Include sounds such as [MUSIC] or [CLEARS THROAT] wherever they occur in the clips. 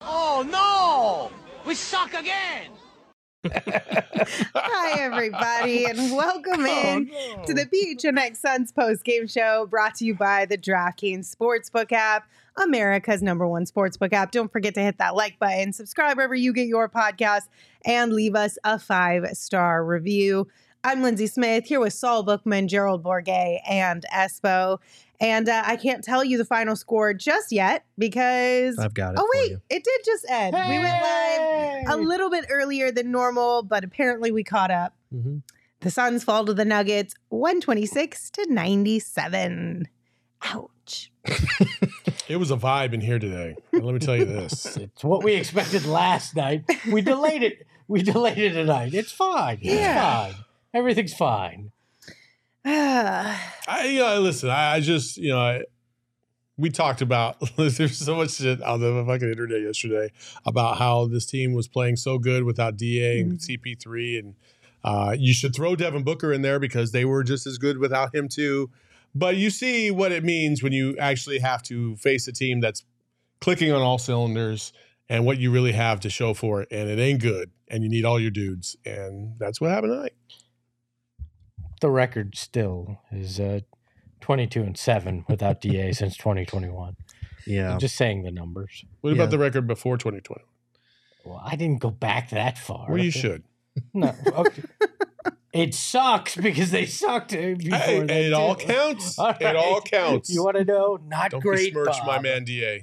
Oh no! We suck again! Hi, everybody, and welcome oh, in to the PHNX Suns post game show brought to you by the DraftKings Sportsbook app, America's number one sportsbook app. Don't forget to hit that like button, subscribe wherever you get your podcast, and leave us a five star review. I'm Lindsay Smith here with Saul Bookman, Gerald Bourget, and Espo. And uh, I can't tell you the final score just yet because. I've got it. Oh, wait, it did just end. We went live a little bit earlier than normal, but apparently we caught up. Mhm. The Suns fall to the Nuggets 126 to 97. Ouch. [LAUGHS] It was a vibe in here today. And let me tell you this. [LAUGHS] It's what we expected last night. We delayed it. We delayed it tonight. It's fine. It's Yeah. fine. Everything's fine. [SIGHS] I, you know, listen, I, I just, you know, I, we talked about [LAUGHS] there's so much shit on the fucking internet yesterday about how this team was playing so good without Da and CP3, and uh, you should throw Devin Booker in there because they were just as good without him too. But you see what it means when you actually have to face a team that's clicking on all cylinders and what you really have to show for it, and it ain't good, and you need all your dudes, and that's what happened tonight. The record still is uh, 22 and 7 without DA [LAUGHS] since 2021. Yeah. I'm just saying the numbers. What Yeah. about the record before 2020? Well, I didn't go back that far. Well, you should. [LAUGHS] No. Okay. it sucks because they sucked before Hey, it all too. counts. [LAUGHS] All It all right. counts. You want to know? Not Don't great. besmirch my man Da.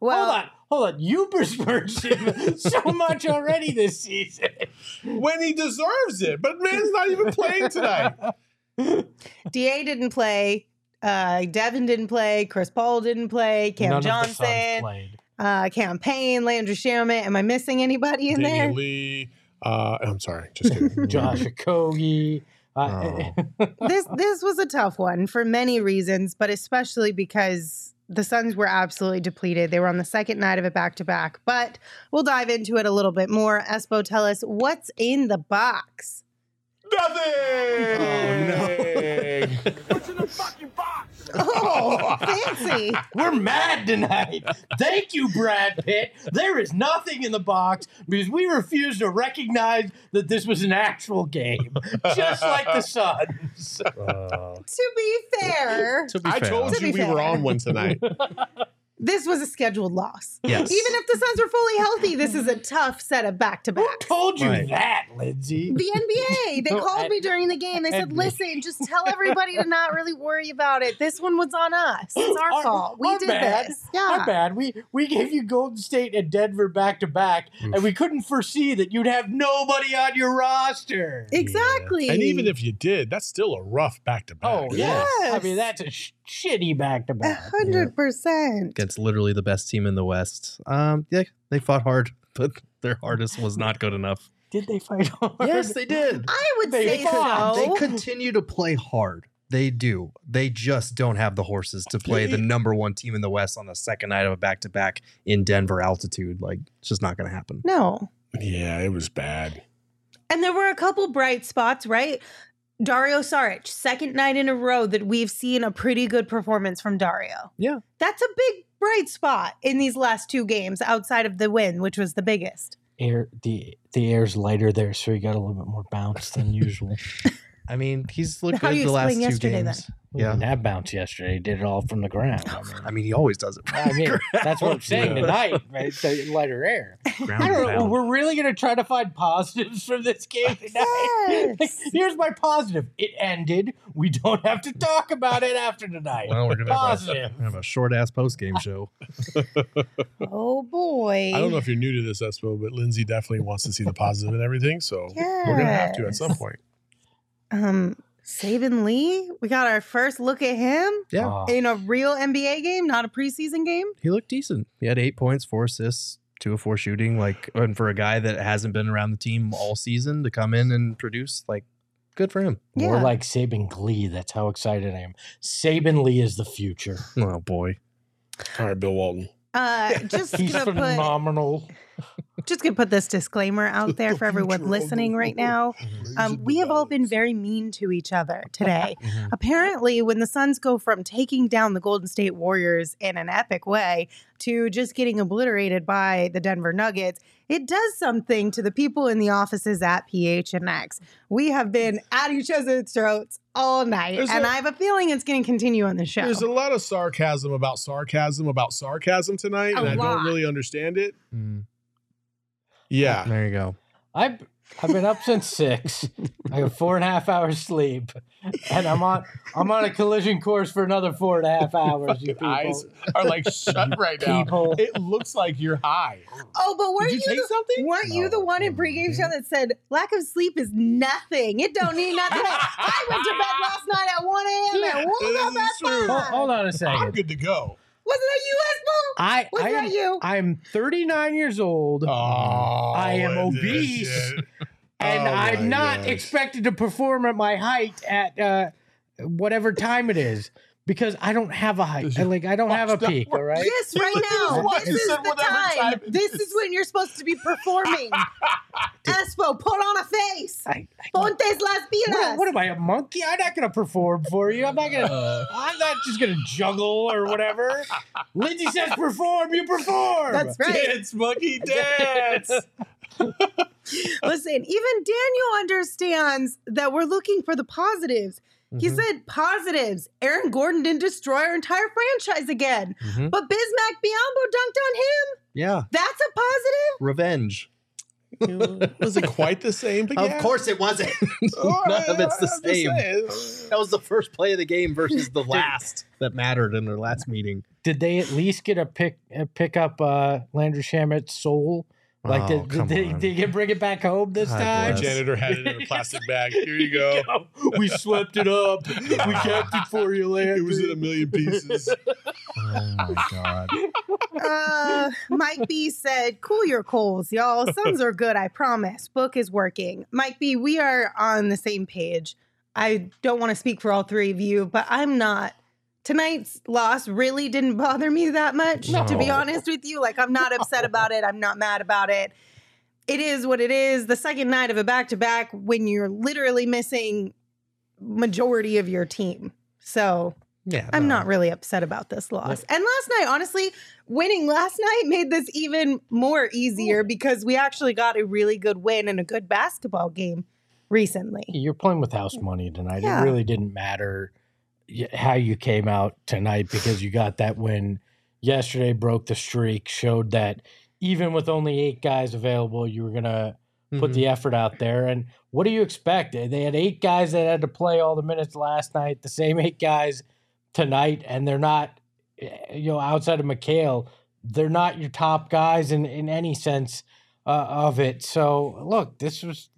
Well, hold on, hold on. You besmirched him [LAUGHS] so much already this season. When he deserves it, but man's not even playing tonight. [LAUGHS] DA didn't play. Uh, Devin didn't play. Chris Paul didn't play. Cam None of the Suns Johnson, played. uh, Cam Payne, Landry Shamet. Am I missing anybody in Damion there? Lee. Uh, I'm sorry, just kidding. [LAUGHS] Josh Okogie. Uh, this this was a tough one for many reasons, but especially because the Suns were absolutely depleted. They were on the second night of a back to back. But we'll dive into it a little bit more. Espo, tell us what's in the box. Nothing. Oh, fancy! [LAUGHS] We're mad tonight. Thank you, Brad Pitt. There is nothing in the box because we refuse to recognize that this was an actual game, just like the Suns. Uh, [LAUGHS] to be fair, to be I fair, told To you be we were on one tonight. [LAUGHS] this was a scheduled loss. Yes. Even if the Suns were fully healthy, this is a tough set of back to Who back. told you Right. that, Lindsay? The NBA. They No, called I- me during the game. They said, NBA. "Listen, just tell everybody to not really worry about it. This one was on us. It's our, [LAUGHS] Our- fault. We our did bad. this. Our bad. We we gave you Golden State and Denver back to back, and we couldn't foresee that you'd have nobody on your roster. Exactly. and even if you did, that's still a rough back to back. Oh yeah, I mean that's a sh- shitty back to a back. hundred percent. against literally the best team in the West. Um, yeah, they fought hard, [LAUGHS] but their hardest was not good enough. Did they fight hard? Yes, they did. I would They say fought. so. They continue to play hard. They do. They just don't have the horses to play the number one team in the West on the second night of a back to back in Denver altitude. Like, it's just not going to happen. no. Yeah, it was bad. And there were a couple bright spots, right? Dario Saric, second night in a row that we've seen a pretty good performance from Dario. Yeah. That's a big bright spot in these last two games outside of the win, which was the biggest. Air the the air's lighter there, so he got a little bit more bounce than [LAUGHS] usual. I mean, he's looked How good you the last explain two yesterday, games. We Yeah. didn't have bounce yesterday. He did it all from the ground. [SIGHS] I mean, I mean, he always does it. I mean, that's what I'm [LAUGHS] saying Yeah. tonight. Right? It's the lighter air. [LAUGHS] Ground I don't know. We're really going to try to find positives from this game [LAUGHS] tonight. Yes. Here's my positive. It ended. We don't have to talk about it after tonight. Well, we're gonna have a, have a short ass post game show. Oh boy. I don't know if you're new to this, Espo, but Lindsay definitely wants to see the positive and everything. So we're gonna have to at some point. Um, Saben Lee, we got our first look at him Yeah. Oh, in a real NBA game, not a preseason game. He looked decent. He had eight points, four assists, two of four shooting. Like, and for a guy that hasn't been around the team all season to come in and produce, like, good for him. More Yeah. like Saban Glee. That's how excited I am. Saben Lee is the future. Oh boy. All right, Bill Walton. Uh, just [LAUGHS] He's gonna put phenomenal. Just gonna put this disclaimer out [LAUGHS] there for everyone listening right now. [LAUGHS] Um, we have all been very mean to each other today. [LAUGHS] Apparently, when the Suns go from taking down the Golden State Warriors in an epic way to just getting obliterated by the Denver Nuggets, it does something to the people in the offices at PHNX. We have been at each other's throats all night, There's and a- I have a feeling it's going to continue on the show. There's a lot of sarcasm about sarcasm about sarcasm tonight, A and I don't really understand it. Mm, Yeah. there you go. I've I've been up since six. I got four and a half hours sleep, and I'm on I'm on a collision course for another four and a half hours. You Fucking eyes people, are like shut right now. people. It looks like you're high. oh, but weren't Did you you, take the, something? weren't you the one in pregame show that said lack of sleep is nothing? It don't need nothing. [LAUGHS] I went to bed last night at 1 a.m. and woke up at true. Hold, 5. hold on I'm good to go. Wasn't that you, Espo? I Was I that am, you? I'm 39 years old, Oh, I am obese. [LAUGHS] and Oh I'm not gosh. expected to perform at my height at uh, whatever time it is because I don't have a height. I, like I don't have a Stop. peak. All right. Yes, right looked at his now. This and is the time. time This is. is when you're supposed to be performing. [LAUGHS] Espo, put on a face. I, I, Pontes las what, pilas. what am I, a monkey? I'm not going to perform for you. I'm not going to. Uh. I'm not just going to juggle or whatever. Lindsay says perform, you perform. That's right. Dance, monkey, [LAUGHS] dance. Listen, even Daniel understands that we're looking for the positives. He Mhm. said positives. Aaron Gordon didn't destroy our entire franchise again, Mhm. but Bismack Biyombo dunked on him. Yeah. That's a positive. Revenge. Was it quite the same? But [LAUGHS] yeah. Of course it wasn't. [LAUGHS] All [LAUGHS] None of it's the same. That was the first play of the game versus the last that mattered in their last meeting. Did they at least get a pick a pick up uh, Landry Shamet's soul? Like, Oh, did, did, come they, on. did you bring it back home this God time? The bless. janitor had it in a [LAUGHS] plastic bag. Here you go. [LAUGHS] we swept it up. [LAUGHS] We kept it for you, Landry. It was in a million pieces. Oh my god. Uh, Mike B said, "Cool your coals, y'all. Suns are good. I promise. Book is working." Mike B, we are on the same page. I don't want to speak for all three of you, but I'm not. Tonight's loss really didn't bother me that much, to be honest with you. Like, I'm not upset about it. I'm not mad about it. It is what it is. The second night of a back to back when you're literally missing majority of your team. So Yeah. I'm no. not really upset about this loss. And last night, honestly, winning last night made this even more easier because we actually got a really good win and a good basketball game recently. You're playing with house money tonight. Yeah. It really didn't matter how you came out tonight because you got that win yesterday, broke the streak, showed that even with only eight guys available, you were going to put Mhm. the effort out there. And what do you expect? They had eight guys that had to play all the minutes last night, the same eight guys tonight, and they're not, eh, you know, outside of Mikal, they're not your top guys in, in any sense uh, of it. So, look, this was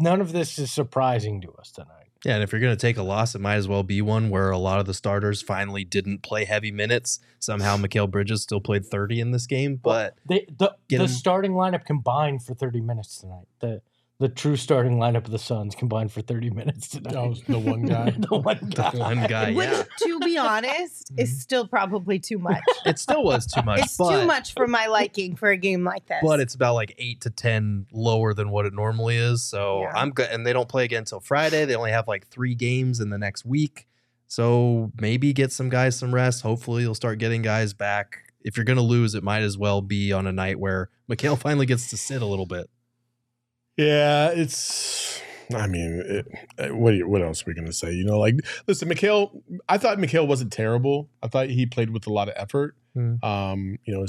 none of this is surprising to us tonight. Yeah, and if you're going to take a loss, it might as well be one where a lot of the starters finally didn't play heavy minutes. Somehow, Mikal Bridges still played 30 in this game, but They, the the starting lineup combined for 30 minutes tonight. The the true starting lineup of the Suns combined for 30 minutes tonight. That was the one [LAUGHS] guy. the one the guy. one guy, Which, yeah, to be honest, is mm-hmm. still probably too much. [LAUGHS] it still was too much. it's but, too much for my liking for a game like this. But it's about like eight to 10 lower than what it normally is. So Yeah. I'm good. And they don't play again until Friday. They only have like three games in the next week. So maybe get some guys some rest. Hopefully, you'll start getting guys back. If you're going to lose, it might as well be on a night where Mikal finally gets to sit a little bit. Yeah, it's. I mean, it, uh, what you, what else are we gonna say? You know, like listen, Mikal. I thought Mikal wasn't terrible. I thought he played with a lot of effort. Hmm. Um, you know,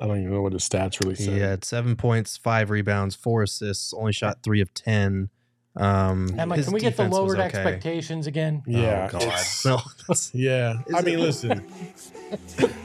I don't even know what his stats really He had seven points, five rebounds, four assists, only shot three of 10. Um, Emma, his can we get the lowered okay. expectations again? Yeah, Oh, God. it's- [LAUGHS] No. yeah. Is I it- mean, listen. [LAUGHS]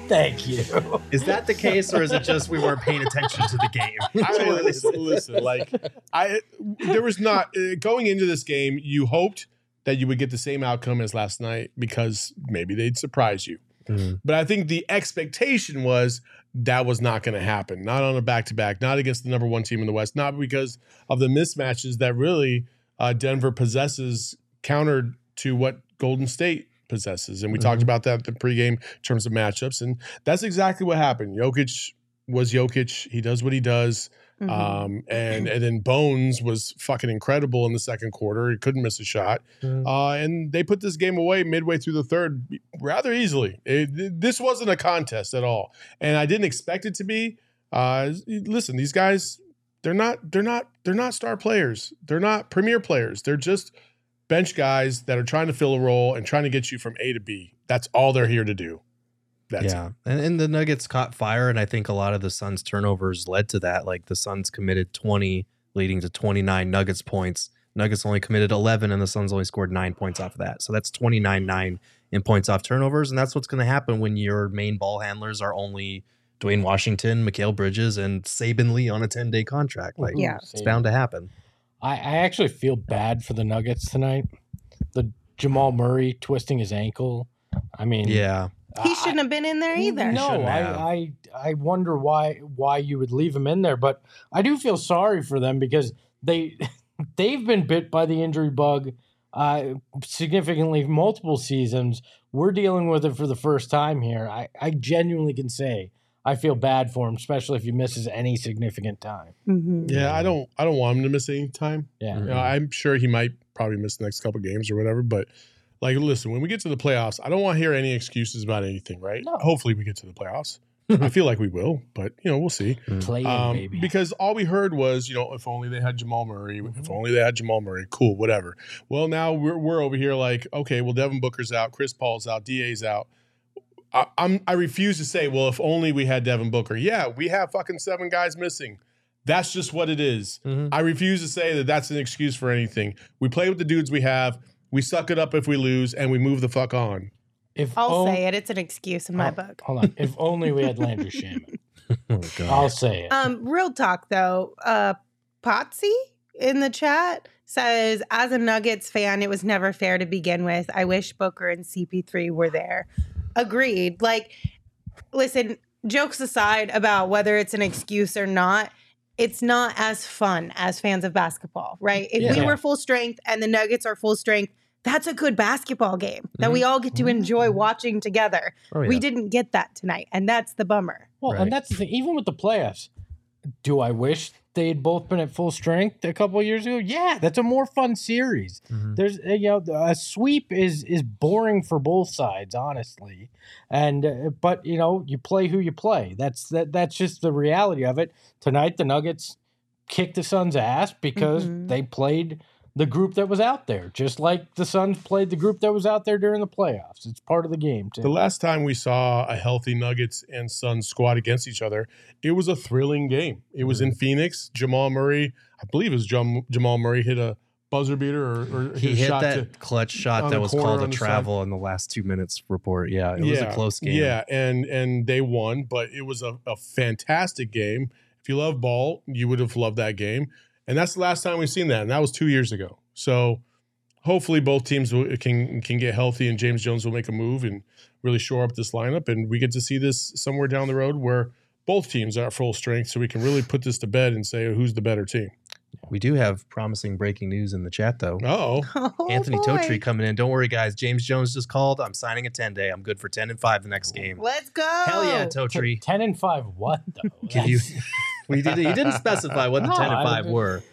Thank you. Is that the case, or is it just we weren't paying attention to the game? [LAUGHS] I mean, listen, listen, like I, there was not uh, going into this game. You hoped that you would get the same outcome as last night because maybe they'd surprise you. Mhm. But I think the expectation was that was not going to happen. Not on a back to back, not against the number one team in the West, not because of the mismatches that really uh, Denver possesses countered to what Golden State possesses. And we talked Mhm. about that the pregame in terms of matchups. And that's exactly what happened. Jokic was Jokic. He does what he does. Mhm. Um, and and then Bones was fucking incredible in the second quarter. He couldn't miss a shot. Mhm. Uh, and they put this game away midway through the third rather easily. It, this wasn't a contest at all, and I didn't expect it to be. Uh, listen, these guys, they're not, they're not, they're not star players. They're not premier players. They're just bench guys that are trying to fill a role and trying to get you from A to B. That's all they're here to do. That's yeah, and, and the Nuggets caught fire, and I think a lot of the Suns' turnovers led to that. Like the Suns committed 20, leading to 29 Nuggets points. Nuggets only committed 11, and the Suns only scored nine points off of that. So that's 29 9 in points off turnovers. And that's what's going to happen when your main ball handlers are only Duane Washington, Mikal Bridges, and Saben Lee on a 10 day contract. Like, Yeah. it's bound to happen. I, I actually feel bad for the Nuggets tonight. The Jamal Murray twisting his ankle. I mean, Yeah. he shouldn't have been in there either. No, I. I I wonder why why you would leave him in there, but I do feel sorry for them because they [LAUGHS] they've been bit by the injury bug uh, significantly multiple seasons. We're dealing with it for the first time here. I, I genuinely can say I feel bad for him, especially if he misses any significant time. Mhm. yeah. I don't, I don't want him to miss any time. Yeah. You know, I'm sure he might probably miss the next couple games or whatever, but like, listen, when we get to the playoffs, I don't want to hear any excuses about anything, right? No. Hopefully, we get to the playoffs. I feel like we will, but you know, we'll see. [LAUGHS] Play Um, baby. because all we heard was, you know, if only they had Jamal Murray, if only they had Jamal Murray, cool, whatever. Well, now we're, we're over here like, okay, well, Devin Booker's out, Chris Paul's out, DA's out. I, I'm I refuse to say, well, if only we had Devin Booker. Yeah, we have fucking seven guys missing. That's just what it is. Mhm. I refuse to say that that's an excuse for anything. We play with the dudes we have. We suck it up if we lose, and we move the fuck on. if I'll on- say it. It's an excuse in my Oh, book. Hold on. If only we had Landry Shamet. [LAUGHS] Oh, God. I'll say it. Um, real talk though, uh Potsy in the chat says, as a Nuggets fan, it was never fair to begin with. I wish Booker and CP3 were there. Agreed. Like, listen, jokes aside about whether it's an excuse or not, it's not as fun as fans of basketball, right? If we were full strength and the Nuggets are full strength, that's a good basketball game that we mm-hmm. all get to mm-hmm. enjoy watching together. Oh, yeah. We didn't get that tonight, and that's the bummer. Well, Right. and that's the thing. Even with the playoffs, do I wish they had both been at full strength a couple of years ago? Yeah, that's a more fun series. Mhm. There's uh, you know a sweep is is boring for both sides, honestly, and uh, but you know you play who you play. That's that that's just the reality of it. Tonight the Nuggets kicked the Suns' ass because Mhm. they played the group that was out there, just like the Suns played the group that was out there during the playoffs. It's part of the game too. The last time we saw a healthy Nuggets and Suns squad against each other, it was a thrilling game. It was in mm-hmm. Phoenix. Jamal Murray, I believe it was Jam- Jamal Murray, hit a buzzer beater or, or He hit hit shot that to. clutch shot that was called a on side. travel in the last two minutes report. Yeah, it was a close game. Yeah, and and they won, but it was a, a fantastic game. If you love ball, you would have loved that game. And that's the last time we've seen that, and that was two years ago. So hopefully both teams will, can can get healthy, and James Jones will make a move and really shore up this lineup, and we get to see this somewhere down the road where both teams are at full strength, so we can really put this to bed and say who's the better team. We do have promising breaking news in the chat, though. [LAUGHS] Oh, Oh, Anthony boy. Totri coming in. Don't worry, guys. James Jones just called. I'm signing a 10 day. I'm good for 10 and 5 the next game. Let's go. Hell yeah, Totri. Ten and five, what though? Can you- [LAUGHS] That's- we did, he didn't specify what the No, 10 and 5 were.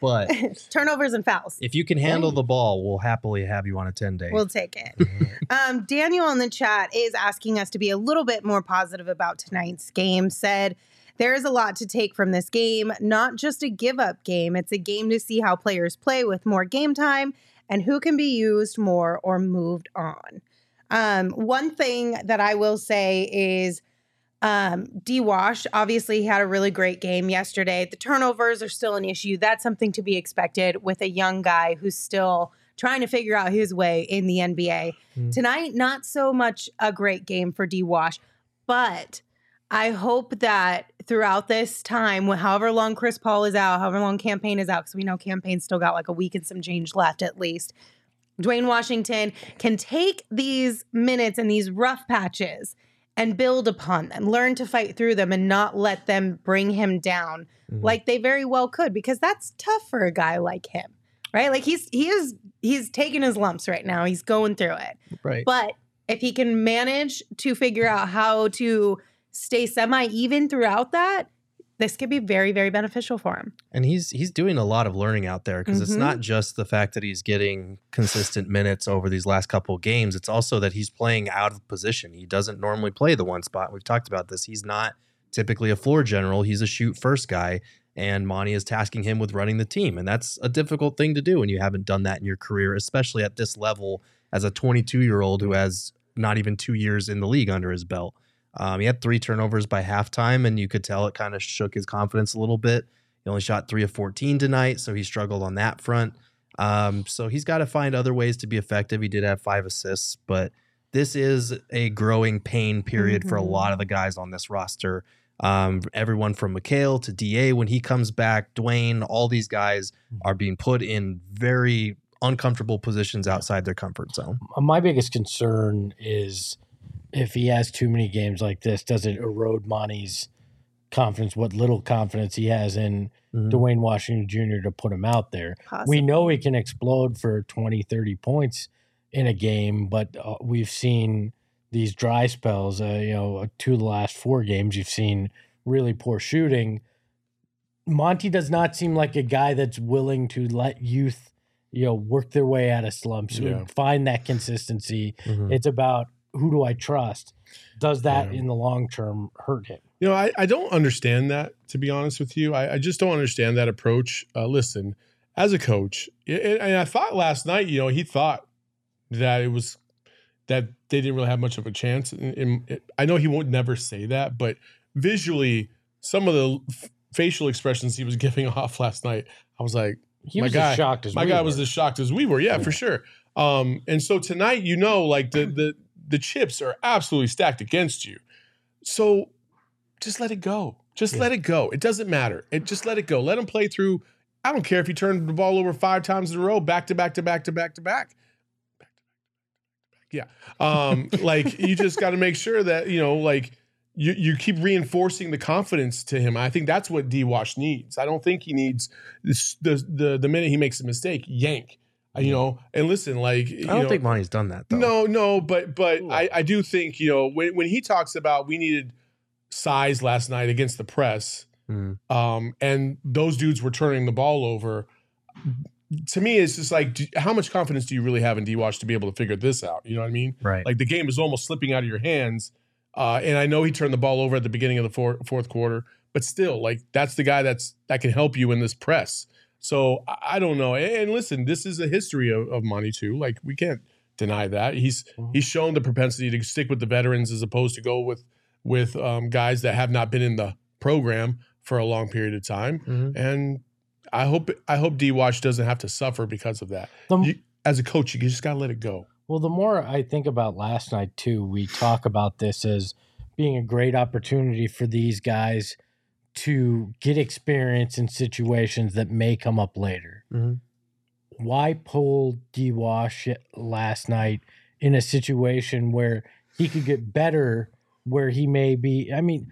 But [LAUGHS] Turnovers and fouls. if you can handle the ball, we'll happily have you on a 10 day. We'll take it. [LAUGHS] um, Daniel in the chat is asking us to be a little bit more positive about tonight's game. Said there is a lot to take from this game, not just a give up game. It's a game to see how players play with more game time and who can be used more or moved on. Um, one thing that I will say is um, D Wash obviously had a really great game yesterday. The turnovers are still an issue. That's something to be expected with a young guy who's still trying to figure out his way in the NBA. Mm. Tonight, not so much a great game for D Wash, but I hope that throughout this time, however long Chris Paul is out, however long Cam Payne is out, because we know Cam Payne still got like a week and some change left at least. Duane Washington can take these minutes and these rough patches and build upon them, learn to fight through them and not let them bring him down Mhm. like they very well could because that's tough for a guy like him. Right? Like he's he is he's taking his lumps right now. He's going through it. right. But if he can manage to figure out how to stay semi even throughout that, this could be very, very beneficial for him. And he's he's doing a lot of learning out there because it's Mhm. not just the fact that he's getting consistent minutes over these last couple of games. It's also that he's playing out of position. He doesn't normally play the one spot. We've talked about this. He's not typically a floor general. He's a shoot first guy. And Monty is tasking him with running the team. And that's a difficult thing to do when you haven't done that in your career, especially at this level as a 22 year old who has not even two years in the league under his belt. Um, he had three turnovers by halftime, and you could tell it kind of shook his confidence a little bit. He only shot three of 14 tonight, so he struggled on that front. Um, so he's got to find other ways to be effective. He did have five assists, but this is a growing pain period for a Mhm. lot of the guys on this roster. Um, everyone from Mikal to DA when he comes back, Duane, all these guys are being put in very uncomfortable positions outside their comfort zone. My biggest concern is if he has too many games like this, does it erode Monty's confidence, what little confidence he has in Mhm. Duane Washington Jr. to put him out there? Possibly. We know he can explode for 20, 30 points in a game, but uh, we've seen these dry spells. Uh, you know, two of the last four games, you've seen really poor shooting. Monty does not seem like a guy that's willing to let youth, you know, work their way out of slumps, Yeah. find that consistency. Mhm. It's about who do I trust? Does that Yeah. in the long term hurt him? You know, I, I don't understand that, to be honest with you. I, I just don't understand that approach. Uh, listen, as a coach, and, and I thought last night, you know, he thought that it was that they didn't really have much of a chance. And, and I know he won't never say that, but visually, some of the f- facial expressions he was [LAUGHS] giving off last night, I was like, He My was guy- as shocked as my we guy were. was as shocked as we were. Yeah, for sure. Um, and so tonight, you know, like the the the chips are absolutely stacked against you. So just let it go. Just Yeah. let it go. It doesn't matter. It just let it go. Let him play through. I don't care if he turned the ball over five times in a row, back to back to back to back to back. Yeah. Um, [LAUGHS] like you just got to make sure that, you know, like you, you keep reinforcing the confidence to him. I think that's what D Wash needs. I don't think he needs this, the, the, the minute he makes a mistake, yank, you know, and listen, like, I don't think Monty's done that though. no, no, but but Ooh. I, I do think you know when when he talks about we needed size last night against the press, Mm. um, and those dudes were turning the ball over. To me, it's just like, do, how much confidence do you really have in D Wash to be able to figure this out? You know what I mean? Right. Like the game is almost slipping out of your hands, uh, and I know he turned the ball over at the beginning of the four, fourth quarter, but still, like that's the guy that's that can help you in this press. So I, don't know. And, listen, this is a history of, of Monty too. Like we can't deny that he's Mhm. he's shown the propensity to stick with the veterans as opposed to go with with um, guys that have not been in the program for a long period of time. Mhm. And I hope I hope D Wash doesn't have to suffer because of that. The- You- as a coach, you just gotta let it go. Well, the more I think about last night too, we talk about this as being a great opportunity for these guys to get experience in situations that may come up later. Mhm. Why pull D Wash last night in a situation where he could get better, where he may be? I mean,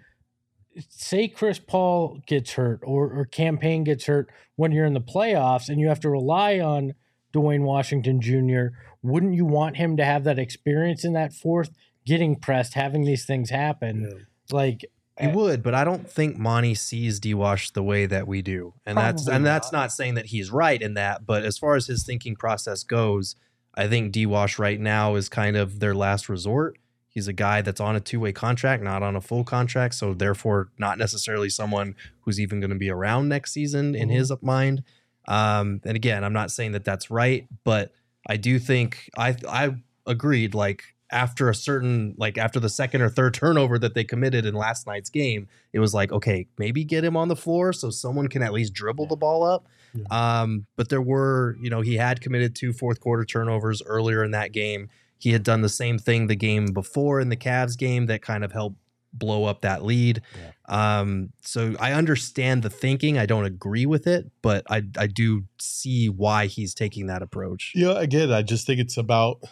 say Chris Paul gets hurt or, or Cam Payne gets hurt when you're in the playoffs and you have to rely on Duane Washington Jr., wouldn't you want him to have that experience in that fourth, getting pressed, having these things happen? Like, He would, but I don't think Monty sees D Wash the way that we do. And that's Probably and that's not. saying that he's right in that, but as far as his thinking process goes, I think D Wash right now is kind of their last resort. He's a guy that's on a two-way contract, not on a full contract, so therefore not necessarily someone who's even going to be around next season in Mhm. his mind. Um, and again, I'm not saying that that's right, but I do think I I agreed like after a certain like after the second or third turnover that they committed in last night's game, it was like, okay, maybe get him on the floor so someone can at least dribble the ball up. Um, but there were, you know, he had committed two fourth quarter turnovers earlier in that game. He had done the same thing the game before in the Cavs game that kind of helped blow up that lead. Um, so I understand the thinking. I don't agree with it, but I I do see why he's taking that approach. Yeah, again, I just think it's about,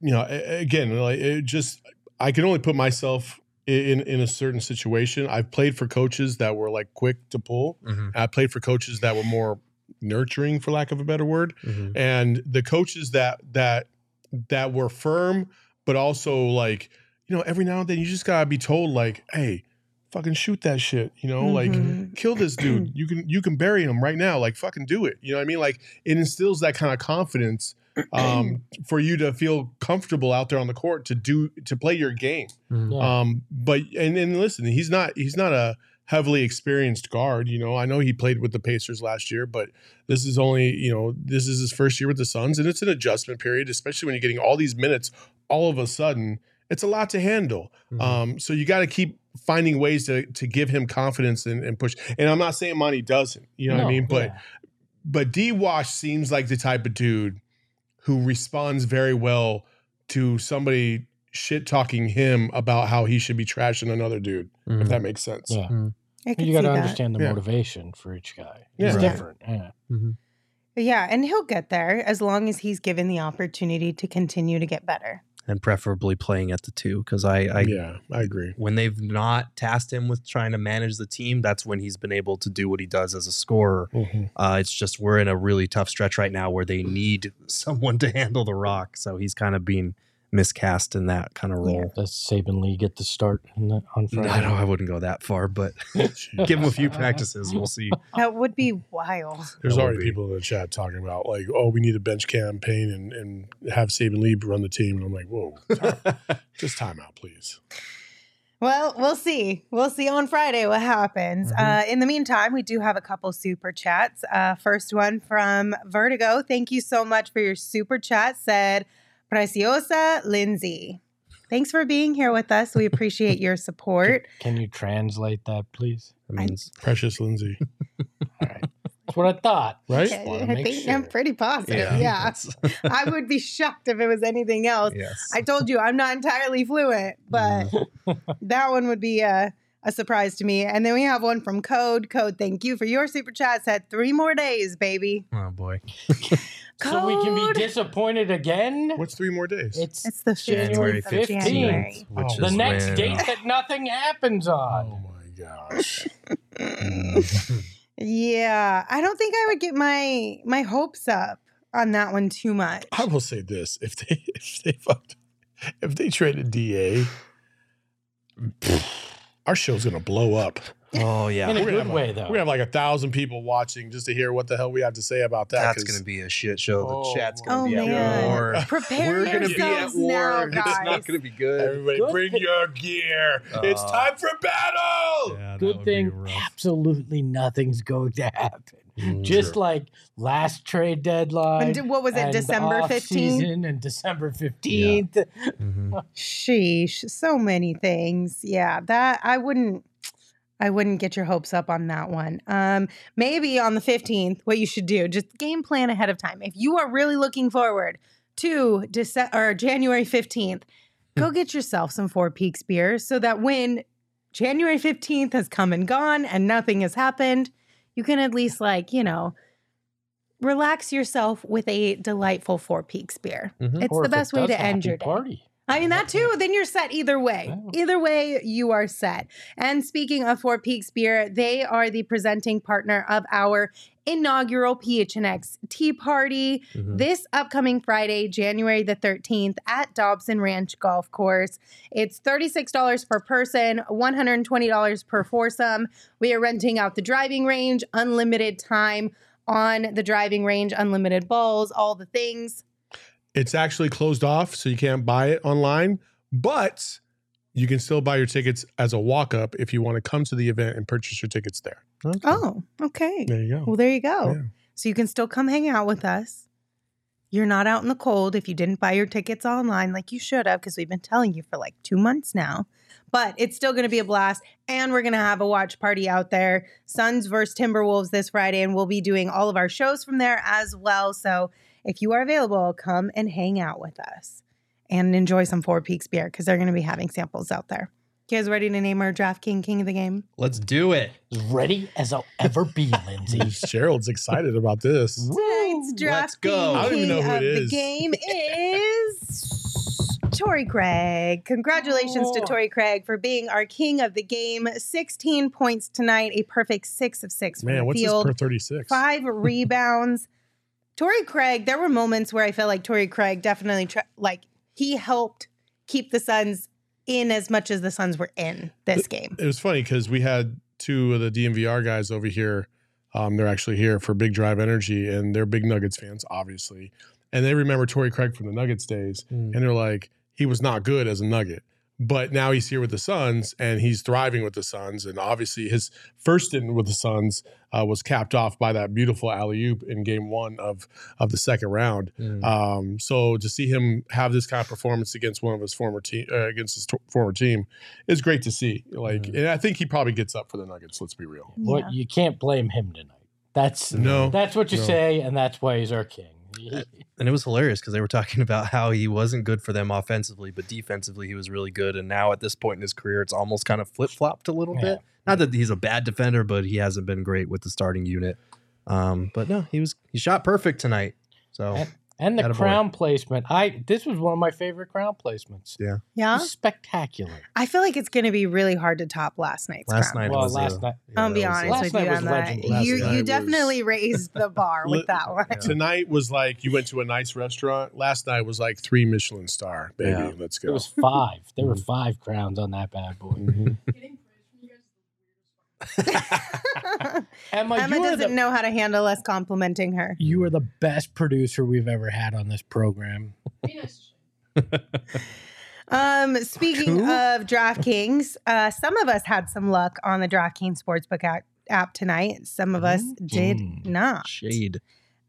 you know, again, like it just, I can only put myself in in a certain situation. I've played for coaches that were like quick to pull. Mhm, I played for coaches that were more nurturing, for lack of a better word. mhm. And the coaches that that that were firm, but also like, you know, every now and then you just gotta be told like, hey, fucking shoot that shit. You know, like Mhm. kill this dude. You can you can bury him right now. Like fucking do it. You know what I mean? Like it instills that kind of confidence um, [CLEARS THROAT] for you to feel comfortable out there on the court to do to play your game. Yeah. Um, but and and listen, he's not he's not a heavily experienced guard. You know, I know he played with the Pacers last year, but this is only you know this is his first year with the Suns, and it's an adjustment period, especially when you're getting all these minutes all of a sudden. It's a lot to handle. Mhm. Um, so you got to keep finding ways to to give him confidence and, and push. And I'm not saying Monty doesn't, you know what I mean? But yeah. but D Wash seems like the type of dude who responds very well to somebody shit talking him about how he should be trashing another dude, if Mhm. that makes sense. Yeah. I can you got to understand the Yeah. motivation for each guy. Yeah. It's Right. different. Yeah. Mhm. Yeah, and he'll get there as long as he's given the opportunity to continue to get better. And preferably playing at the two because I, I yeah, I agree. when they've not tasked him with trying to manage the team, that's when he's been able to do what he does as a scorer. Uh, it's just we're in a really tough stretch right now where they need [LAUGHS] someone to handle the rock, so he's kind of being miscast in that kind of role. Does Saben Lee get the start in the, on Friday? I know I wouldn't go that far, but [LAUGHS] give him a few practices. We'll see. That would be wild. There's already be- people in the chat talking about like, oh, we need a bench Cam Payne and and have Saben Lee run the team, and I'm like, whoa, time- [LAUGHS] just time out, please. Well, we'll see. We'll see on Friday what happens. Mhm. Uh, in the meantime, we do have a couple super chats. Uh, first one from Vertigo. Thank you so much for your super chat. Said Preciosa Lindsay. Thanks for being here with us. We appreciate your support. Can you translate that, please? That means [LAUGHS] Precious Lindsay, All right. That's what I thought. right? Just wanna I make think I'm pretty positive. Yeah. that's- [LAUGHS] I would be shocked if it was anything else. yes. I told you I'm not entirely fluent, but mm. [LAUGHS] that one would be a, a surprise to me. And then we have one from Code. Code, thank you for your super chat. Said three more days, baby. oh boy. [LAUGHS] So we can be disappointed again? What's three more days? It's It's the January 15th of 15th. January. which Oh, the next when- date that nothing happens on. oh my gosh. [LAUGHS] [LAUGHS] Yeah, I don't think I would get my my hopes up on that one too much. I will say this: if they if they fucked, if they traded Da, our show's gonna blow up. Oh yeah. In a We're good way, a, though. We're have like a thousand people watching just to hear what the hell we have to say about that. That's 'cause- going to be a shit show. The Oh chat's going to Oh, be man. at war. [LAUGHS] Prepare We're going to be at yourselves war. now, it's not going to be good. Everybody, Good bring thing- your gear. it's Uh, time for battle. Yeah, Good thing absolutely nothing's going to happen. Mm, Just Sure. like last trade deadline. And what was it, and December 15th? and December 15th. [LAUGHS] mhm. Sheesh, so many things. Yeah, that I wouldn't I wouldn't get your hopes up on that one. Um maybe on the 15th what you should do, just game plan ahead of time. If you are really looking forward to December or January 15th, go get yourself some Four Peaks beers so that when January 15th has come and gone and nothing has happened, you can at least like, you know, relax yourself with a delightful Four Peaks beer. Mhm. It's Or the if it best way to end your day. party. I mean, that too, then you're set either way. Either way, you are set. And speaking of Four Peaks Beer, they are the presenting partner of our inaugural PHNX Tea Party Mhm. this upcoming Friday, January the 13th at Dobson Ranch Golf Course. It's $36 per person, $120 per foursome. We are renting out the driving range, unlimited time on the driving range, unlimited balls, all the things. It's actually closed off, so you can't buy it online, but you can still buy your tickets as a walk up if you want to come to the event and purchase your tickets there. Okay. Oh, okay. There you go. Well, there you go. Yeah. So you can still come hang out with us. You're not out in the cold if you didn't buy your tickets online like you should have, because we've been telling you for like two months now. But it's still going to be a blast. And we're going to have a watch party out there. Suns versus Timberwolves this Friday. And we'll be doing all of our shows from there as well. So if you are available, come and hang out with us and enjoy some Four Peaks beer because they're going to be having samples out there. You guys ready to name our DraftKings King King of the Game? Let's do it. Ready as I'll ever be, [LAUGHS] Lindsay. Gerald's excited about this. Tonight's let's DraftKings go. I don't even know King who of it the is. game is Torrey Craig. Congratulations to Oh. Torrey Craig for being our king of the game. 16 points tonight, a perfect six of six from Man, the what's field. this per 36? five [LAUGHS] rebounds. Torrey Craig, there were moments where I felt like Torrey Craig definitely tra- like he helped keep the Suns in as much as the Suns were in this game. It was funny because we had two of the DMVR guys over here. Um, they're actually here for Big Drive Energy, and they're big Nuggets fans, obviously. And they remember Torrey Craig from the Nuggets days, Mm. and they're like, he was not good as a Nugget, but now he's here with the Suns, and he's thriving with the Suns. And obviously, his first in with the Suns uh, was capped off by that beautiful alley oop in Game One of of the second round. Mm. Um, so to see him have this kind of performance against one of his former team uh, against his t- former team is great to see. Like, Mhm. and I think he probably gets up for the Nuggets. Let's be real. What you can't blame him tonight. That's No. That's what you No. say, and that's why he's our king. And it was hilarious because they were talking [LAUGHS] about how he wasn't good for them offensively, but defensively he was really good. And now at this point in his career, it's almost kind of flip flopped a little Yeah. bit. Not that he's a bad defender, but he hasn't been great with the starting unit. Um, but no, he was he shot perfect tonight. So And- And the Attaboy. crown placement, I this was one of my favorite crown placements. yeah, It Yeah. was spectacular. I feel like it's going to be really hard to top last night's last crown. night Well, was last a- night- yeah, I'll be that was a- honest Last with night you on that. legendary. Last You night you was- definitely raised the bar with that one. Yeah. Tonight was like you went to a nice restaurant. Last night was like three Michelin star, baby. Yeah. Let's go. It was five. There were Mhm. five crowns on that bad boy. Mhm. [LAUGHS] [LAUGHS] Emma, Emma you doesn't the, know how to handle us complimenting her. you are the best producer we've ever had on this program. [LAUGHS] Um, speaking Cool. of DraftKings, uh, some of us had some luck on the DraftKings Sportsbook app, app tonight. Some of us did Mm. not. shade.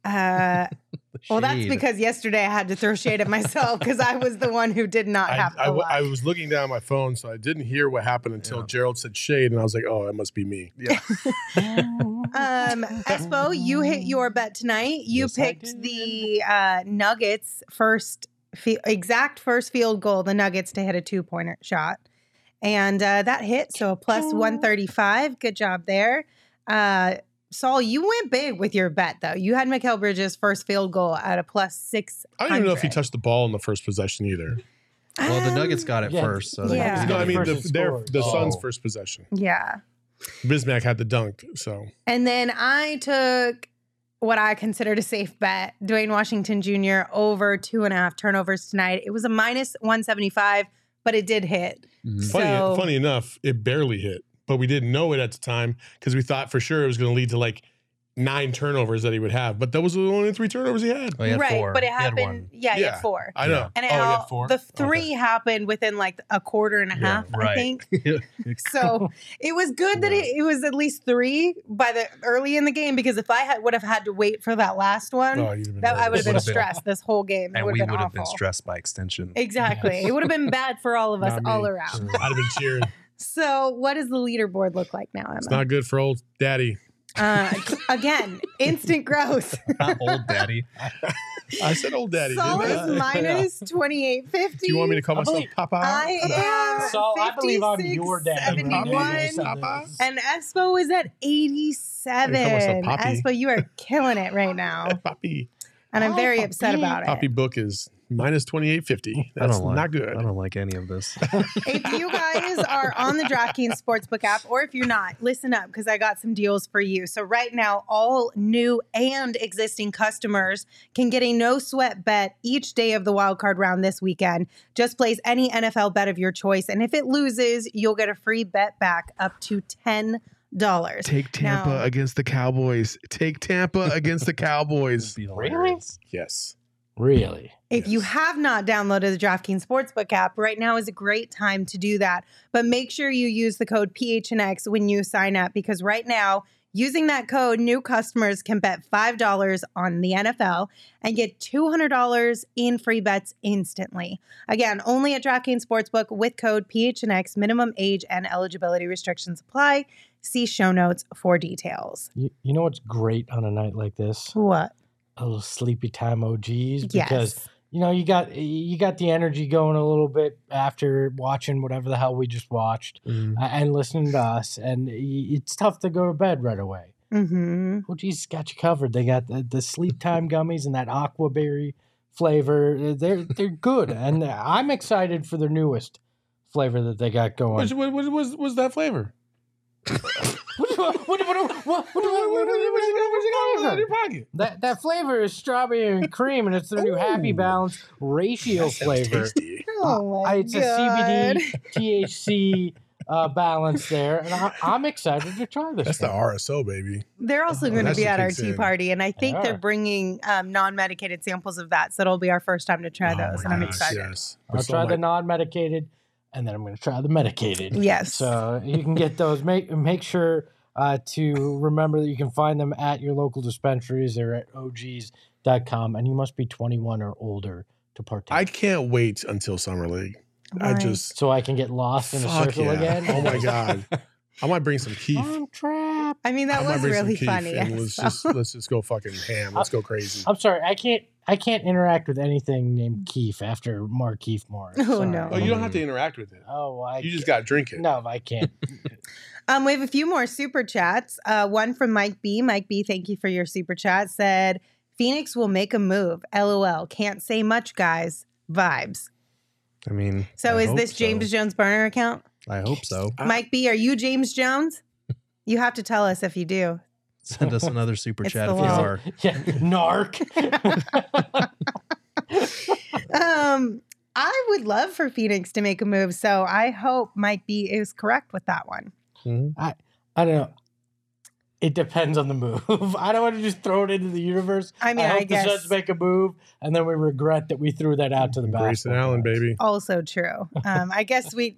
Uh, [LAUGHS] well, that's because yesterday I had to throw shade at myself because I was the one who did not I, have the I, w- luck. I was looking down at my phone, so I didn't hear what happened until Yeah. Gerald said shade, and I was like, "Oh, that must be me." Yeah. [LAUGHS] Um, Espo, you hit your bet tonight. You Yes, picked the uh, Nuggets first, fi- exact first field goal. The Nuggets to hit a two pointer shot, and uh, that hit. So a plus one thirty five. Good job there. Uh, Saul, you went big with your bet though. You had Mikal Bridges first field goal at a plus six. I don't even know if he touched the ball in the first possession either. Well, the Nuggets got it yeah, first, so yeah. Yeah. No, I mean the, their, scored. the Suns' Oh. first possession. Yeah. Bismack had the dunk, so And then I took what I considered a safe bet, Duane Washington Jr. over two and a half turnovers tonight. It was a minus 175, but it did hit. Mhm. funny. So- funny enough, it barely hit, but we didn't know it at the time because we thought for sure it was going to lead to like nine turnovers that he would have. But those were the only three turnovers he had. Oh, he had right. four. But it He had happened. one. yeah, he Yeah. had four. I know. And it oh, he all, had four. the three happened within like a quarter and a Yeah, half, I think. [LAUGHS] So it was good that it, it was at least three by the early in the game because if I had would have had to wait for that last one, Oh, you'd that I would have been stressed this whole game. It and would we have been would awful. have been stressed by extension. Exactly. It would have been bad for all of [LAUGHS] us all around. I'd have been cheering. So, what does the leaderboard look like now, Emma? It's not good for old daddy. Uh, [LAUGHS] again, instant growth. [LAUGHS] Not old daddy. I said old daddy. Saul didn't is minus 2850. Do you want me to call myself believe- Papa? I am So I believe I'm your dad. 71. Papa? And Espo is at 87. I call myself Poppy. Espo, you are killing it right now. [LAUGHS] Poppy. And I'm Oh, very upset about it. Poppy book is minus 2850. I That's don't like. not good. I don't like any of this. [LAUGHS] if you guys are on the DraftKings Sportsbook app, or if you're not, listen up because I got some deals for you. So, right now, all new and existing customers can get a no sweat bet each day of the wildcard round this weekend. Just place any NFL bet of your choice. And if it loses, you'll get a free bet back up to $10. Take Tampa Now- against the Cowboys. Take Tampa against the [LAUGHS] Cowboys. Be Really? Yes. Really? If you have not downloaded the DraftKings Sportsbook app, right now is a great time to do that. But make sure you use the code PHNX when you sign up because right now, using that code, new customers can bet $5 on the NFL and get $200 in free bets instantly. Again, only at DraftKings Sportsbook with code PHNX. Minimum age and eligibility restrictions apply. See show notes for details. You, you know what's great on a night like this? What? A little sleepy time OGs because Yes. you know, you got you got the energy going a little bit after watching whatever the hell we just watched Mhm. uh, and listening to us, and it's tough to go to bed right away. Mm-hmm. Oh, geez, got you covered. They got the, the sleep [LAUGHS] time gummies and that aqua berry flavor. Uh, They're they're good, and I'm excited for their newest flavor that they got going. What was was that flavor? [LAUGHS] What you what what what what what you got in your pocket? That that flavor is strawberry and cream, and it's their new Happy Balance ratio flavor. Uh, oh my It's a CBD THC uh, balance there, and I, I'm excited to try this. That's the thing. RSO, baby. They're also going to be at our tea in. party, and I think They are. they're bringing um, non-medicated samples of that. So it'll be our first time to try Oh those, and my I'm excited. Yes. But I'll so, try the non-medicated and then I'm going to try the medicated. Yes. So you can get those. Make make sure uh, to remember that you can find them at your local dispensaries or at OGs.com, and you must be 21 or older to partake. I can't wait until summer league. I just so I can get lost in a fuck circle yeah. again. Oh my god. I might bring some Keef. I'm trapped. I mean, that I was really funny. and I let's just let's just go fucking ham. Let's go crazy. I'm sorry. I can't. I can't interact with anything named Keith after Markieff Morris. [LAUGHS] Oh, Sorry. no. Oh, you don't have to interact with it. Oh, I. You just got to drink it. No, I can't. [LAUGHS] Um, we have a few more super chats. Uh, one from Mike B. Mike B, thank you for your super chat. Said Phoenix will make a move. LOL. Can't say much, guys. Vibes. I mean, So I is hope this so. James Jones burner account? I hope so. Mike B, are you James Jones? [LAUGHS] You have to tell us if you do. Send us another super It's chat the if you law. are. [LAUGHS] yeah, narc. [LAUGHS] Um, I would love for Phoenix to make a move, so I hope Mike B is correct with that one. Mhm. I don't know. It depends on the move. [LAUGHS] I don't want to just throw it into the universe. I mean, I I, hope guess the Suns make a move, and then we regret that we threw that out to the Grayson basketball Allen, players. baby. also true. Um, I guess we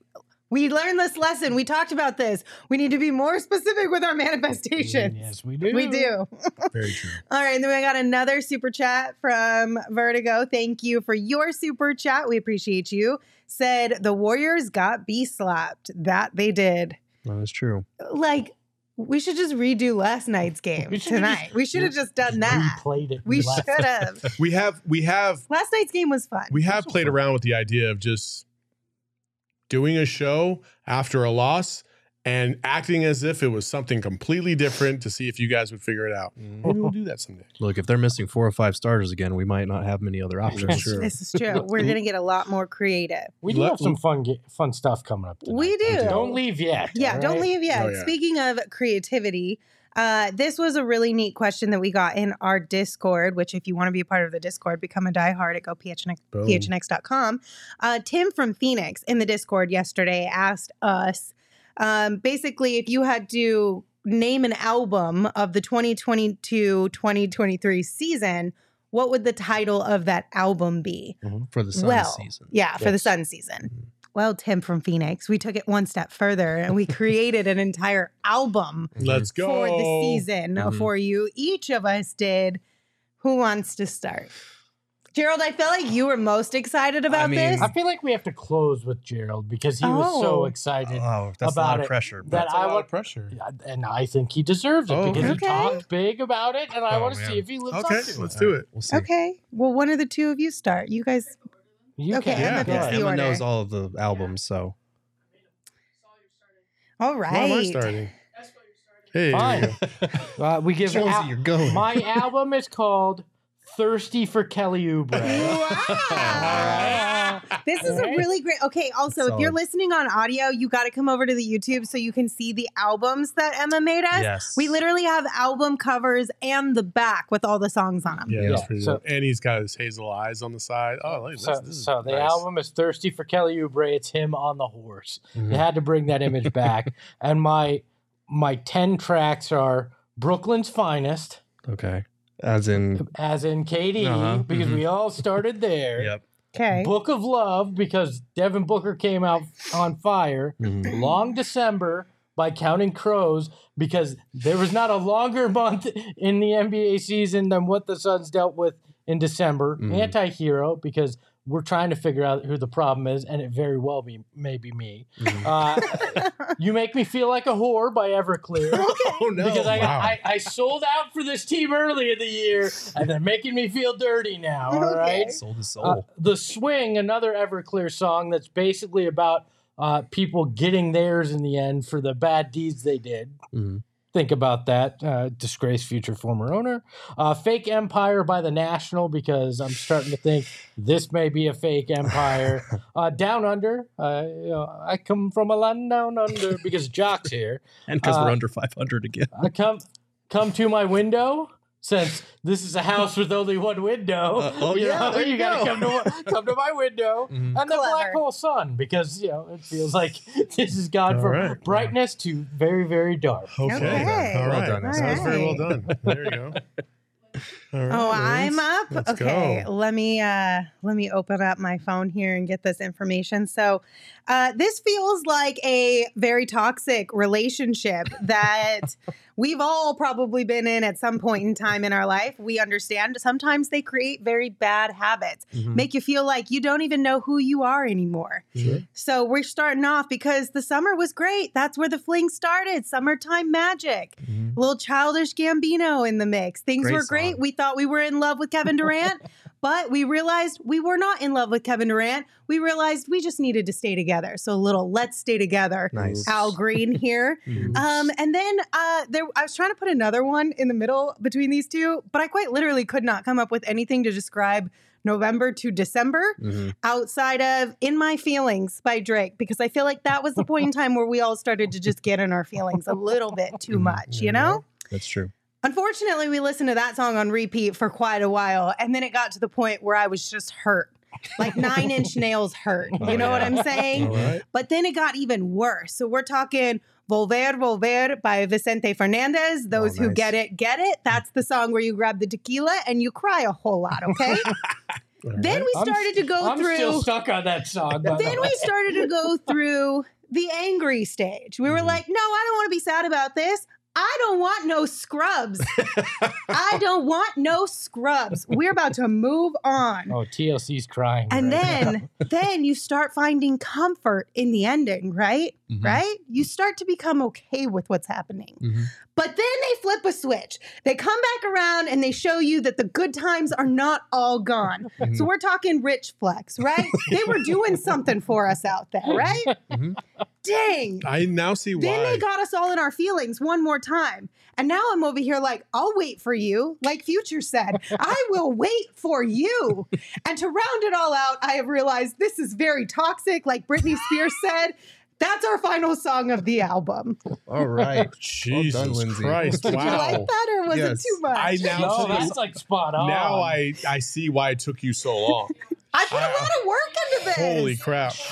we learned this lesson. We talked about this. We need to be more specific with our manifestations. Mm, yes, we do. We do. [LAUGHS] Very true. All right, and then we got another super chat from Vertigo. Thank you for your super chat. We appreciate you. Said the Warriors got B slapped. That they did. That is true. Like we should just redo last night's game We tonight. just- we should have just done that. Replayed it. We should have. [LAUGHS] We have we have Last night's game was fun. we have played around with the idea of just doing a show after a loss and acting as if it was something completely different to see if you guys would figure it out. Mm-hmm. Maybe we'll do that someday. Look, if they're missing four or five starters again, we might not have many other options. true. This is true. [LAUGHS] We're gonna get a lot more creative. We do Let- have some fun, fun stuff coming up. Tonight. We do. Don't leave yet. Yeah, all don't leave yet. Oh, yeah. Speaking of creativity, uh, this was a really neat question that we got in our Discord, which if you want to be a part of the Discord, become a diehard at go phnx, Boom. Uh, Tim from Phoenix in the Discord yesterday asked us um, basically if you had to name an album of the 2022-2023 season, what would the title of that album be? For the sun well, season. Yeah, for the Sun season. Well, Tim from Phoenix, we took it one step further and we created an entire album Let's go for the season Mhm. for you. Each of us did. Who wants to start? Gerald, I feel like you were most excited about mean- this. I feel like we have to close with Gerald because he was so Oh. excited. Oh, that's a About lot of pressure. That But That's a I lot want- of pressure. And I think he deserves it Oh, because okay. he talked big about it, and I Oh, want to see if he lives Okay, up to let's it. do it. We'll see. okay. Well, one of the two of you start. You guys. You Okay, can. Emma Go picks the Emma order. knows all of the albums, so All Why am I right. starting? Hey, Fine. [LAUGHS] Uh, we give shows al- that you're going. my album is called "Thirsty for Kelly Oubre." [LAUGHS] Wow. This is a really great. Okay, also, if you're listening on audio, you got to come over to the YouTube so you can see the albums that Emma made us. yes, We literally have album covers and the back with all the songs on them. Yeah, Yeah, that's pretty so- dope. And he's got his hazel eyes on the side. Oh, look, So, this, this is so the nice. album is "Thirsty for Kelly Oubre." It's him on the horse. Mhm. You had to bring that image back, [LAUGHS] and my my ten tracks are Brooklyn's finest, okay. As in, as in KD, Uh-huh, because mhm. we all started there. [LAUGHS] yep. Okay. Book of Love because Devin Booker came out on fire. Mhm. Long December by Counting Crows because there was not a longer [LAUGHS] month in the NBA season than what the Suns dealt with in December. Mhm. Anti-hero because we're trying to figure out who the problem is, and it very well be maybe me. Mhm. Uh, [LAUGHS] you make me feel like a whore by Everclear. [LAUGHS] oh no! Because I, wow. I I sold out for this team early in the year, and they're making me feel dirty now. All right. Okay. sold his soul. Uh, the Swing, another Everclear song that's basically about uh, people getting theirs in the end for the bad deeds they did. Mhm. Think about that. Uh, disgraced future former owner. Uh, fake Empire by the National, because I'm starting to think this may be a fake empire. [LAUGHS] Uh, down Under. Uh, you know, I come from a land down under because Jock's here. [LAUGHS] and because uh, we're under 500 again. I come come to my window since this is a house with only one window. Uh, oh, you yeah, know, there you you gotta go. come to come to my window, [LAUGHS] Mhm. and the black hole sun because you know it feels like [LAUGHS] this has gone All from right. brightness to very very dark. Okay. Okay. All Well right. done, That was very well done. There you go. [LAUGHS] All right, Oh, I'm up. let's okay, go. let me uh let me open up my phone here and get this information. So, uh this feels like a very toxic relationship that [LAUGHS] we've all probably been in at some point in time in our life. We understand sometimes they create very bad habits. Mhm. Make you feel like you don't even know who you are anymore. Sure. So we're starting off because the summer was great. That's where the fling started. Summertime magic. Mhm. Little childish Gambino in the mix. Things Great were great. song. We thought we were in love with Kevin Durant, [LAUGHS] but we realized we were not in love with Kevin Durant. We realized we just needed to stay together. So a little let's stay together. Nice. Al Green [LAUGHS] here. Um, and then uh, there, I was trying to put another one in the middle between these two, but I quite literally could not come up with anything to describe November to December Mhm. outside of In My Feelings by Drake, because I feel like that was the point in [LAUGHS] time where we all started to just get in our feelings a little bit too Mhm. much, you know? That's true. Unfortunately, we listened to that song on repeat for quite a while, and then it got to the point where I was just hurt. Like [LAUGHS] nine inch nails hurt. You Oh, know what. I'm saying? All right. But then it got even worse. So we're talking Volver, Volver by Vicente Fernandez. Those who nice. get it, get it. That's the song where you grab the tequila and you cry a whole lot, okay? [LAUGHS] Then right. we I'm started to go I'm through. still stuck on that song. by the then way. we started to go through the angry stage. We were Mhm. like, no, I don't want to be sad about this. I don't want no scrubs. I don't want no scrubs. We're about to move on. Oh, TLC's crying. And right then then you start finding comfort in the ending, right? Mhm. Right? You start to become okay with what's happening. Mhm. But then they flip a switch. They come back around and they show you that the good times are not all gone. [LAUGHS] Mhm. So we're talking rich flex, right? they were doing something for us out there, right? Mhm. Dang. I now see why. Then they got us all in our feelings one more time. And now I'm over here like, I'll wait for you. Like Future said, I will wait for you. And to round it all out, I have realized this is very toxic. Like Britney Spears said, that's our final song of the album. All right. [LAUGHS] Jesus Lindsay. Christ! Did wow. you like that or was Yes. it too much? I now. now No, see- that's like spot on. now I I see why it took you so long. [LAUGHS] I put a lot of work into this. Holy crap! [LAUGHS]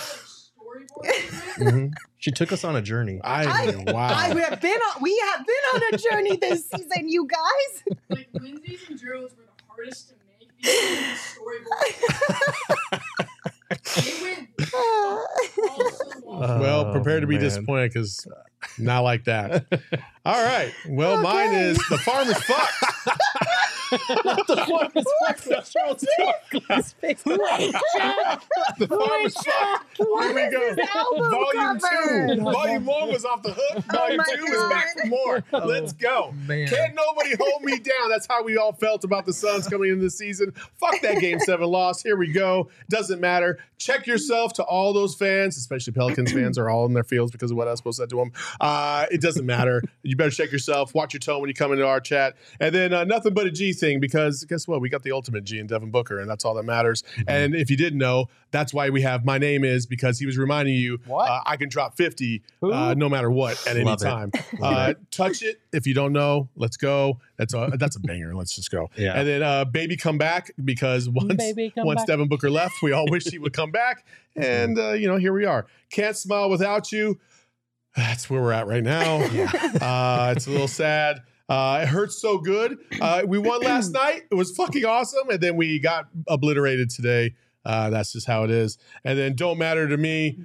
Mhm. She took us on a journey. I, I- mean, wow. I have been on, we have been on a journey this season, you guys. like Lindsay's and Joe's were the hardest to make because storyboard. They went [LAUGHS] all well, Oh, prepare to be oh, man. disappointed because not like that. All right. Well, mine is the farmer's fucked. What the fuck. The farmer's fuck. Here we go. this album Volume cover? two. Volume one was off the hook. Oh Volume my two is back for more. Oh, Let's go. Man. Can't nobody hold me down. That's how we all felt about the Suns coming into the season. Fuck that game seven loss. Here we go. Doesn't matter. Check yourself to all those fans, especially Pelicans fans are all in their fields because of what I Espo said to them. Uh, it doesn't matter. You better check yourself. Watch your tone when you come into our chat. And then uh, nothing but a G thing because guess what? We got the ultimate G in Devin Booker, and that's all that matters. And if you didn't know, that's why we have my name is because he was reminding you uh, I can drop 50 uh, no matter what at any Love it. time. [LAUGHS] Uh, touch it if you don't know. Let's go. That's a that's a banger. Let's just go. Yeah. And then uh, baby come back because once once back. Devin Booker left, we all wish he would come back. [LAUGHS] And uh, you know, here we are. Can't smile without you. That's where we're at right now. [LAUGHS] Uh, it's a little sad. Uh, it hurts so good. Uh, we won last [CLEARS THROAT] night. It was fucking awesome. And then we got obliterated today. Uh, that's just how it is. And then don't matter to me.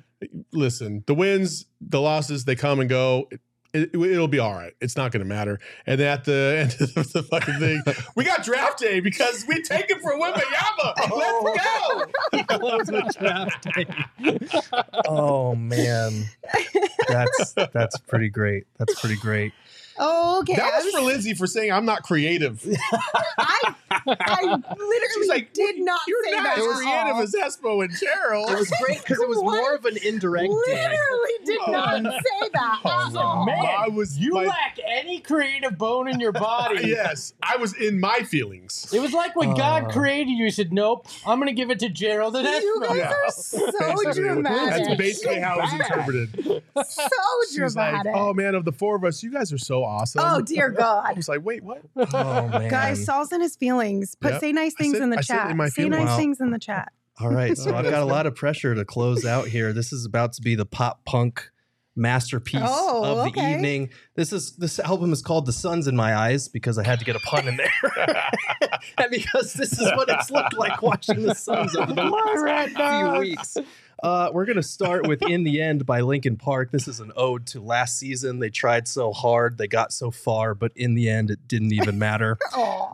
Listen, the wins, the losses, they come and go. It, will be all right. It's not going to matter. And at the [LAUGHS] end of the fucking thing, we got draft day because we take him for Wembanyama. Oh. Let's go. draft [LAUGHS] day. oh man, that's that's pretty great. That's pretty great. Oh, okay. That I was for Lindsay for saying I'm not creative. [LAUGHS] I, I literally She's like, did not You're say not that. as at creative all. as Espo and Cheryl. It was great because it was What? more of an indirect dig. Literally did not say that at all. Man, I was you my- lack any creative bone in your body. [LAUGHS] yes, I was in my feelings. It was like when Uh. God created you. He said, "Nope, I'm going to give it to Gerald and You Espo." guys Yeah. are so Basically, dramatic. That's basically how it was interpreted. so She's like, "Oh man, of the four of us, you guys are so awesome." oh dear [LAUGHS] I God. was like, "Wait, what?" Oh man, Guys, Saul's in his feelings. Put Yep. say nice things said- in the I said chat. in my say feelings. nice Wow. things in the chat. All right, so I've got a [LAUGHS] lot of pressure to close out here. This is about to be the pop punk masterpiece Oh, of the okay. evening. This is this album is called "The Suns in My Eyes" because I had to get a pun in there, [LAUGHS] and because this is what it's looked like watching the Suns over the last few weeks. Uh, we're gonna start with "In the End" by Linkin Park. This is an ode to last season. They tried so hard, they got so far, but in the end, it didn't even matter. [LAUGHS]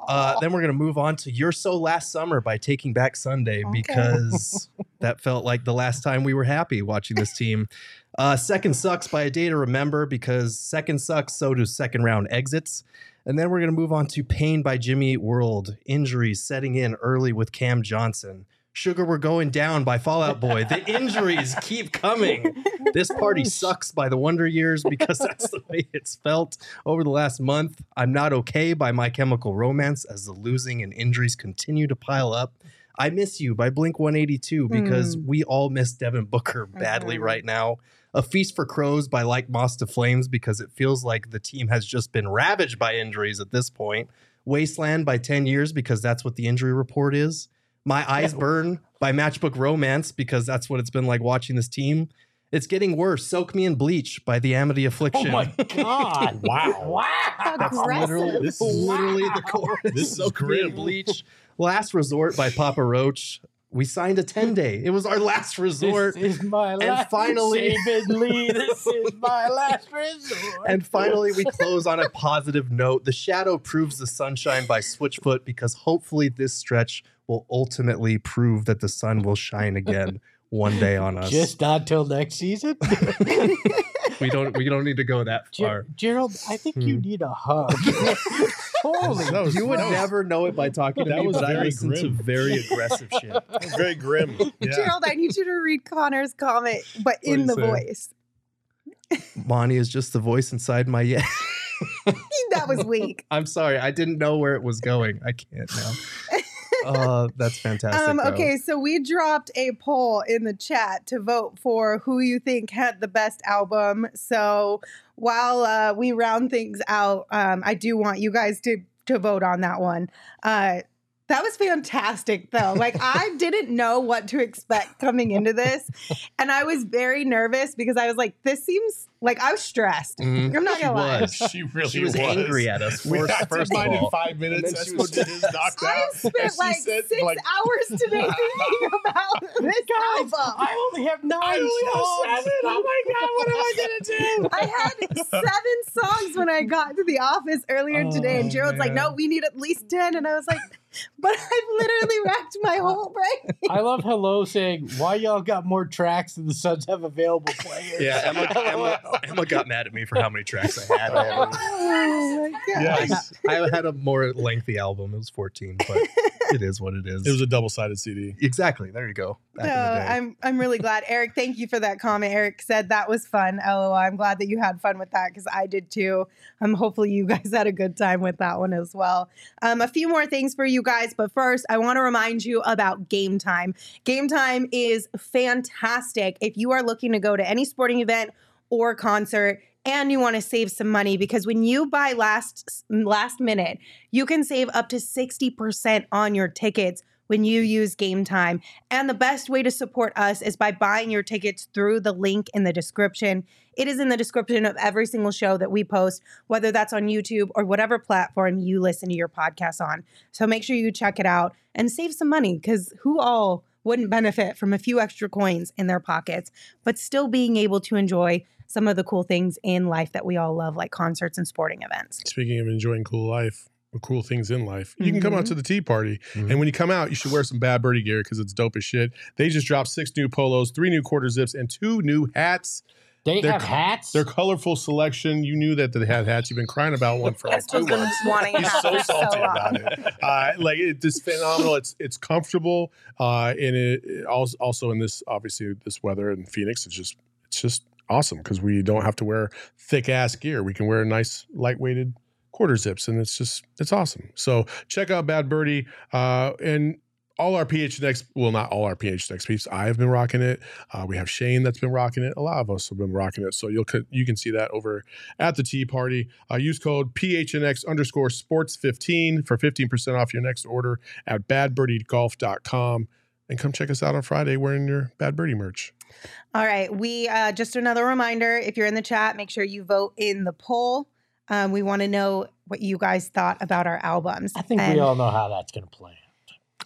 Uh, then we're going to move on to You're So Last Summer by Taking Back Sunday Okay. because that felt like the last time we were happy watching this team. Uh, second Sucks by A Day to Remember because second sucks, so do second round exits. And then we're going to move on to Pain by Jimmy Eat World, injuries setting in early with Cam Johnson. Sugar We're Going Down by Fallout Boy. The [LAUGHS] injuries keep coming. This Party Sucks by The Wonder Years because [LAUGHS] that's the way it's felt over the last month. I'm Not Okay by My Chemical Romance as the losing and injuries continue to pile up. I Miss You by Blink 182 because we all miss Devin Booker badly Mhm. right now. A Feast for Crows by Like Moths to Flames because it feels like the team has just been ravaged by injuries at this point. Wasteland by 10 Years because that's what the injury report is. My [LAUGHS] Eyes Burn by Matchbook Romance because that's what it's been like watching this team. It's getting worse. Soak Me in Bleach by The Amity Affliction. Oh my God! [LAUGHS] Wow. Wow! Aggressive. literally, This is- literally the chorus. This is Soak Me in grim. Bleach. Last Resort by Papa Roach. We signed a 10 day. It was our last resort. This is my last. And finally- David Lee. This is my last resort. And finally, we close on a positive note. The Shadow proves the sunshine by Switchfoot because hopefully this stretch will ultimately prove that the sun will shine again [LAUGHS] one day on us. just not till next season. [LAUGHS] [LAUGHS] we don't we don't need to go that far. Ger- Gerald, I think you Hmm. need a hug. Holy, That was- You would that never know it by talking to That me, was but I very listen to grim. very aggressive shit. That was very grim. Yeah. Gerald, I need you to read Connor's comment, but in What'd the say? voice. Bonnie is just the voice inside my yeah. that was weak. I'm sorry, I didn't know where it was going. I can't now. Uh, that's [LAUGHS] fantastic. Um, okay, so we dropped a poll in the chat to vote for who you think had the best album. So while uh, we round things out, um, I do want you guys to to vote on that one. Uh, that was fantastic, though. Like I [LAUGHS] didn't know what to expect coming into this, and I was very nervous because I was like, "This seems like I was stressed." Mhm. I'm not gonna lie. was. [LAUGHS] She really She was, angry at us. We First, got to first of mine in five minutes. And then she was- did his knocked I out. spent like said, six like, hours today [LAUGHS] thinking about this album. I only have nine I only have seven. Oh my god, what am I gonna do? I had seven songs when I got to the office earlier today, and Oh, Gerald's like, "No, we need at least 10. and I was like, "But I've literally racked my uh, whole brain." I love Hello saying, "Why y'all got more tracks than the Suns have available players?" Yeah, Emma, [LAUGHS] Emma, Emma got mad at me for how many tracks I had. Oh my god! Yes. I had a more lengthy album. It was 14, but it is what it is. It was a double sided CD. exactly. There you go. Back No, in the day. I'm I'm really glad. Eric, thank you for that comment. Eric said that was fun. LOL. I'm glad that you had fun with that because I did too. Um, hopefully you [LAUGHS] guys had a good time with that one as well. Um, a few more things for you guys, but first I want to remind you about Game Time. Game Time is fantastic if you are looking to go to any sporting event or concert and you want to save some money because when you buy last last minute, you can save up to 60% on your tickets when you use Game Time. And the best way to support us is by buying your tickets through the link in the description. It is in the description of every single show that we post, whether that's on YouTube or whatever platform you listen to your podcast on. So make sure you check it out and save some money because who all wouldn't benefit from a few extra coins in their pockets, but still being able to enjoy some of the cool things in life that we all love, like concerts and sporting events. Speaking of enjoying cool life, or cool things in life, you can come out to the tea party. Mhm. And when you come out, you should wear some Bad Birdie gear because it's dope as shit. They just dropped six new polos, three new quarter zips, and two new hats. They They're have co- hats. Their colorful selection. You knew that they had hats. You've been crying about one for like two Espo's months. wanting a He's hat so for so salty about it. Uh, like it's just phenomenal. It's it's comfortable, uh, and it, it also also in this obviously this weather in Phoenix, it's just it's just awesome because we don't have to wear thick ass gear. We can wear nice lightweighted quarter zips, and it's just it's awesome. So check out Bad Birdie, uh, and all our PHNX, well, not all our PHNX peeps. I have been rocking it. Uh, we have Shane that's been rocking it. A lot of us have been rocking it. So you'll you can see that over at the tea party. Uh, use code PHNX underscore sports 15 for 15% off your next order at badbirdiegolf.com. And come check us out on Friday wearing your Bad Birdie merch. All right. We uh, just another reminder if you're in the chat, make sure you vote in the poll. Um, we want to know what you guys thought about our albums. I think And we all know how that's going to play.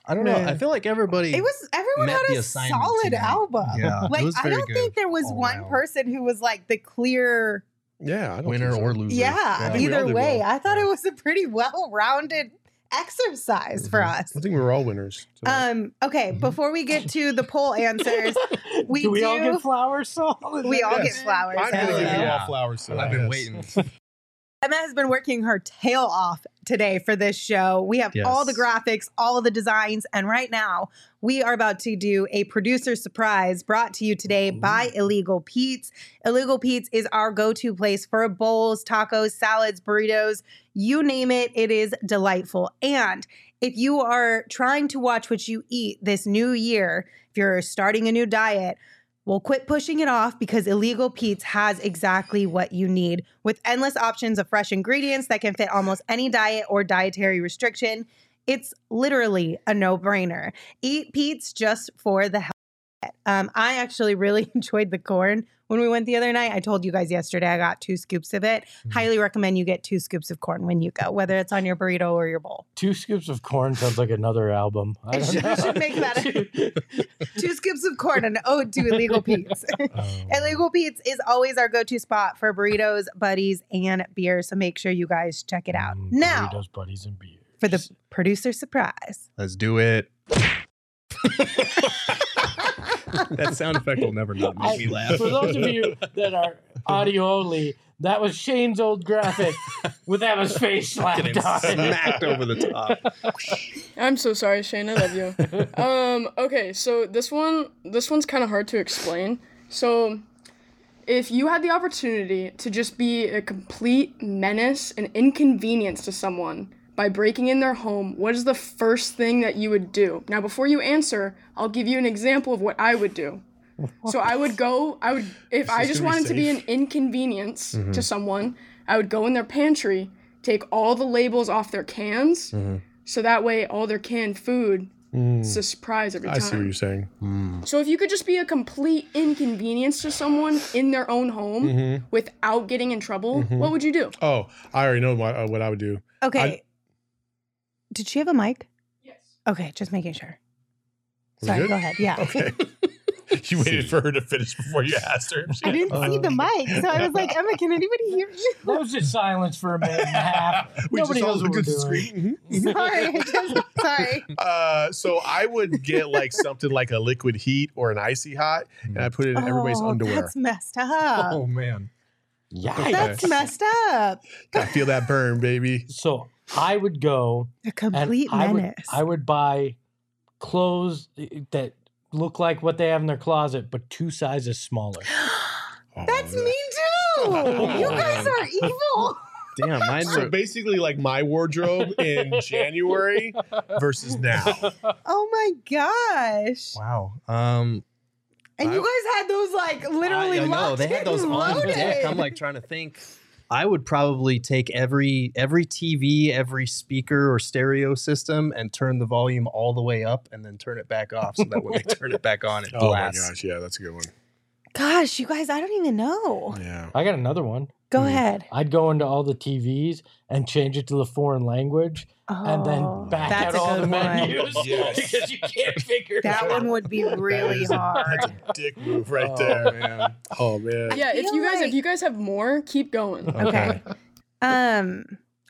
I don't know. Yeah. I feel like everybody. It was everyone met had a solid tonight. album. Yeah, it like was I don't good think there was all one around. person who was like the clear. Yeah. I don't winner think so. or loser. Yeah, think we all either way, well. I thought Yeah. it was a pretty well-rounded exercise for Mhm. us. I think we're all winners. tonight. Um. Okay. Mhm. Before we get to the poll [LAUGHS] answers, we do we all get flowers? So we all Yes. get flowers. I'm going to give you yeah. Yeah. all flowers. I've been waiting. Emma has been working her tail off today for this show. We have all the graphics, all of the designs, and right now we are about to do a producer surprise brought to you today by Illegal Pete's. Illegal Pete's is our go to place for bowls, tacos, salads, burritos, you name it, it is delightful. And if you are trying to watch what you eat this new year, if you're starting a new diet, well, quit pushing it off because Illegal Pete's has exactly what you need with endless options of fresh ingredients that can fit almost any diet or dietary restriction. It's literally a no brainer. Eat Pete's just for the hell. Of it. Um, I actually really [LAUGHS] enjoyed the corn when we went the other night. I told you guys yesterday I got two scoops of it. Mhm. Highly recommend you get two scoops of corn when you go, whether it's on your burrito or your bowl. Two scoops of corn sounds like another album. I don't should- know. we should make that [LAUGHS] Two scoops of corn and an ode to Illegal Pete's. Illegal Pete's is always our go-to spot for burritos, buddies, and beer. So make sure you guys check it out. Mm, Now burritos, buddies, and beers. for the producer surprise. Let's do it. [LAUGHS] [LAUGHS] that sound effect will never not make me laugh. For those of you that are audio only, that was Shane's old graphic with Emma's face [LAUGHS] slapped on smacked over the top. [LAUGHS] I'm so sorry, Shane. I love you. um, okay, so this one, this one's kind of hard to explain. So, if you had the opportunity to just be a complete menace and inconvenience to someone by breaking in their home, what is the first thing that you would do? Now, before you answer, I'll give you an example of what I would do. So I would go. I would if I just gonna be wanted to be an safe. inconvenience to mm-hmm. someone. I would go in their pantry, take all the labels off their cans, mm-hmm. so that way all their canned food mm. is a surprise every time. I see what time. you're saying. Mm. So if you could just be a complete inconvenience to someone in their own home Mm-hmm. without getting in trouble, mm-hmm. what would you do? Oh, I already know what, uh, what I would do. Okay. Did she have a mic? Yes. Okay, just making sure. We Sorry, good? go ahead. Yeah. Okay. [LAUGHS] you waited for her to finish before you asked her. she I didn't see the mic, so I was like, Emma, can anybody hear you? [LAUGHS] That was just silence for a minute and a half. [LAUGHS] We Nobody just all knows what we're at the doing. screen. Mhm. Sorry, just, sorry. Uh, so I would get like something like a liquid heat or an icy hot, and I put it in everybody's Oh, underwear. That's messed up. Oh man. Yikes. That's messed up. I feel that burn, baby. So I would go A complete I would, menace. I would buy clothes that look like what they have in their closet, but two sizes smaller. [GASPS] That's Oh, me too. You guys are [LAUGHS] evil. Damn, mine So basically, like my wardrobe in [LAUGHS] January versus now. Oh my gosh. wow. Um And I- you guys had those like literally I, I know they had those on loaded. deck. I'm like trying to think. I would probably take every every TV, every speaker or stereo system, and turn the volume all the way up, and then turn it back off, so that when they turn it [LAUGHS] back on, it Oh my gosh, yeah, that's a good one. Gosh, you guys, I don't even know. Yeah. I got another one. Go Mm. ahead. I'd go into all the TVs and change it to the foreign language and Oh, then back that's out all the good one. menus [LAUGHS] Yes. because you can't figure it That out. one would be really is- That's hard. a dick move right Oh, there. man. Oh man. Yeah, if you guys like- if you guys have more, keep going. Okay. Um.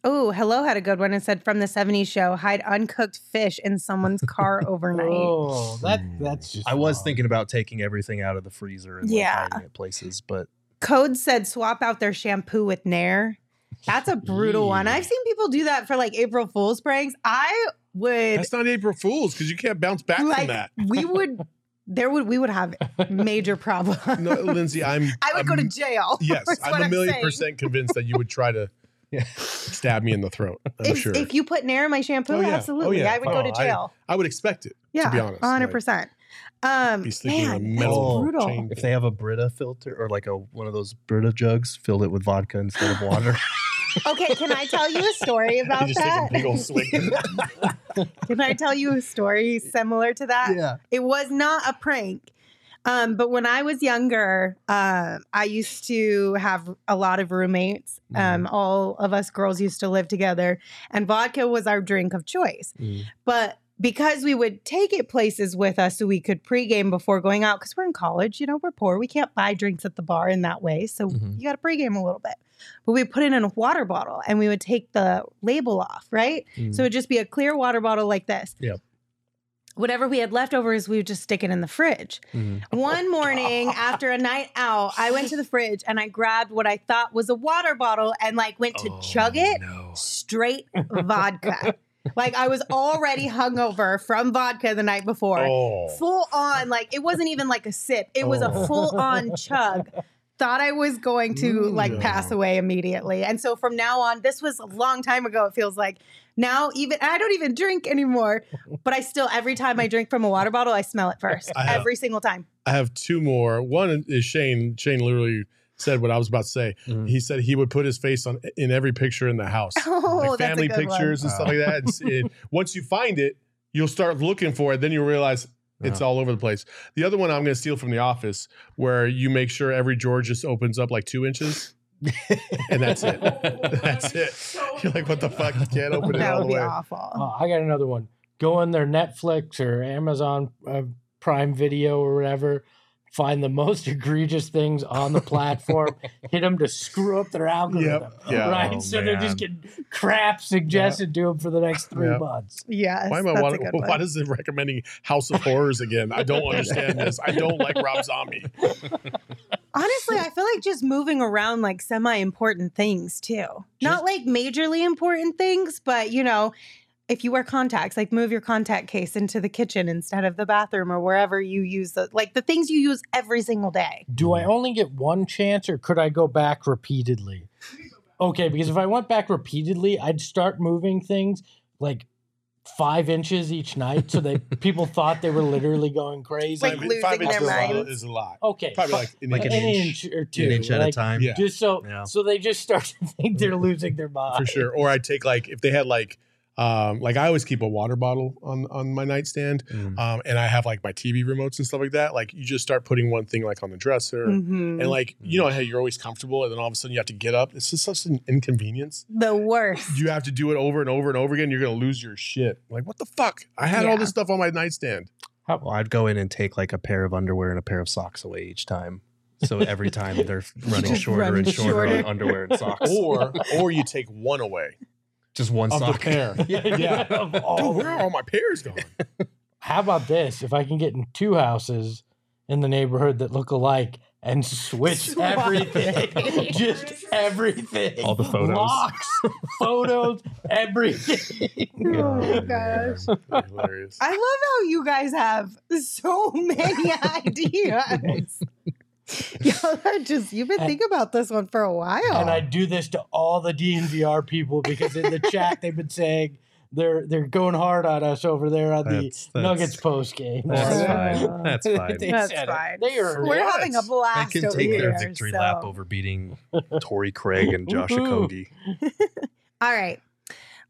Oh, hello had a good one and said from the '70s show, hide uncooked fish in someone's car [LAUGHS] overnight. Oh, that that's just. I was wrong. thinking about taking everything out of the freezer and like, Yeah. hiding it places, but Code said swap out their shampoo with Nair. That's a brutal one. I've seen people do that for like April Fool's pranks. I would That's not April Fools because you can't bounce back from that. we would [LAUGHS] there would we would have major problems. No, Lindsay, I'm. [LAUGHS] I would go to jail. [LAUGHS] Yes, I'm a million saying. percent convinced that you would try to Yeah. stab me in the throat. I'm If, sure. if you put Nair in my shampoo, Oh, yeah. Oh, absolutely, yeah. I would go Oh, to jail. I would expect it. yeah, to be honest, hundred like, percent. Um, be sticking a man, metal brutal. chain. if they have a Brita filter or like a one of those Brita jugs, fill it with vodka instead of water. [LAUGHS] Okay, can I tell you a story You about just that? take a big old swig. [LAUGHS] Can I tell you a story similar to that? yeah. It was not a prank. Um, but when I was younger, uh, I used to have a lot of roommates. Um, all of us girls used to live together, and vodka was our drink of choice. Mm. But because we would take it places with us so we could pregame before going out, because we're in college, you know, we're poor. We can't buy drinks at the bar in that way. So Mhm. you got to pregame a little bit. But we put it in a water bottle and we would take the label off, right? Mm. So it'd just be a clear water bottle like this. Yep. Whatever we had leftovers, we would just stick it in the fridge. Mhm. One [LAUGHS] morning after a night out, I went to the fridge and I grabbed what I thought was a water bottle and like went to chug it No. straight [LAUGHS] vodka. Like I was already hungover from vodka the night before. oh. Full on, like it wasn't even like a sip. It was a Oh. full on chug. Thought I was going to like pass away immediately. And so from now on, this was a long time ago, it feels like. Now even I don't even drink anymore, but I still every time I drink from a water bottle, I smell it first. Have- every single time. I have two more. One is Shane. Shane literally said what I was about to say. Mhm. He said he would put his face on in every picture in the house, [LAUGHS] Oh, like that's a family good one. pictures and stuff like that. And [LAUGHS] and once you find it, you'll start looking for it. Then you realize it's Yeah. all over the place. The other one I'm going to steal from The Office, where you make sure every drawer just opens up like two inches, and that's it. [LAUGHS] That's it. You're like, what the fuck? You can't open it That all would the be way. awful. Oh, I got another one. Go on their Netflix or Amazon uh, Prime Video or whatever. Find the most [LAUGHS] egregious things on the platform. [LAUGHS] hit them to screw up their algorithm. yeah. Right. Oh, so they're just getting crap suggested to them for the next three Yeah. months. Yes. Why am I? that's Why, a good why one. is it recommending House of Horrors again? I don't understand this. I don't like Rob Zombie. [LAUGHS] Honestly, I feel like just moving around like semi important things too. Not like majorly important things, but you know, if you wear contacts, like move your contact case into the kitchen instead of the bathroom or wherever you use the like the things you use every single day. Do I only get one chance or could I go back repeatedly? Okay, because if I went back repeatedly, I'd start moving things like five inches each night so that [LAUGHS] people thought they were literally going crazy. Like losing their inches is a lot- minds. is a lot. okay. Probably fi- like an Like inch. an an inch. inch or two. An inch at a time. Yeah. Just so Yeah. so they just start to think they're mm-hmm. losing their mind. for sure. Or I take like if they had like um like I always keep a water bottle on on my nightstand. Mm. Um and I have like my TV remotes and stuff like that. Like you just start putting one thing like on the dresser. Mhm. And like you know how you're always comfortable and then all of a sudden you have to get up. It's just such an inconvenience. the worst. You have to do it over and over and over again. You're gonna lose your shit. Like what the fuck? I had all this stuff on my nightstand. Well, I'd go in and take like a pair of underwear and a pair of socks away each time. So every time they're [LAUGHS] running shorter run and shorter, shorter. on underwear and socks. Or [LAUGHS] or you take one away Just one of sock. the pair. [LAUGHS] yeah. Of all- Dude, where are all my pairs gone? [LAUGHS] How about this? If I can get in two houses in the neighborhood that look alike and switch Swap. everything, [LAUGHS] just everything, All the photos. locks, photos, everything. Oh my gosh. Hilarious. I love how you guys have so many ideas. [LAUGHS] Y'all are just you've been And- thinking about this one for a while. And I do this to all the DNVR people because in the [LAUGHS] chat they've been saying they're they're going hard on us over there on the That's- that's- Nuggets post game. That's [LAUGHS] fine. That's fine. They That's fine. They are We're What? having a blast. They blast can over take here. their victory lap over beating Torrey Craig and Josh Woohoo. Okogie. All right.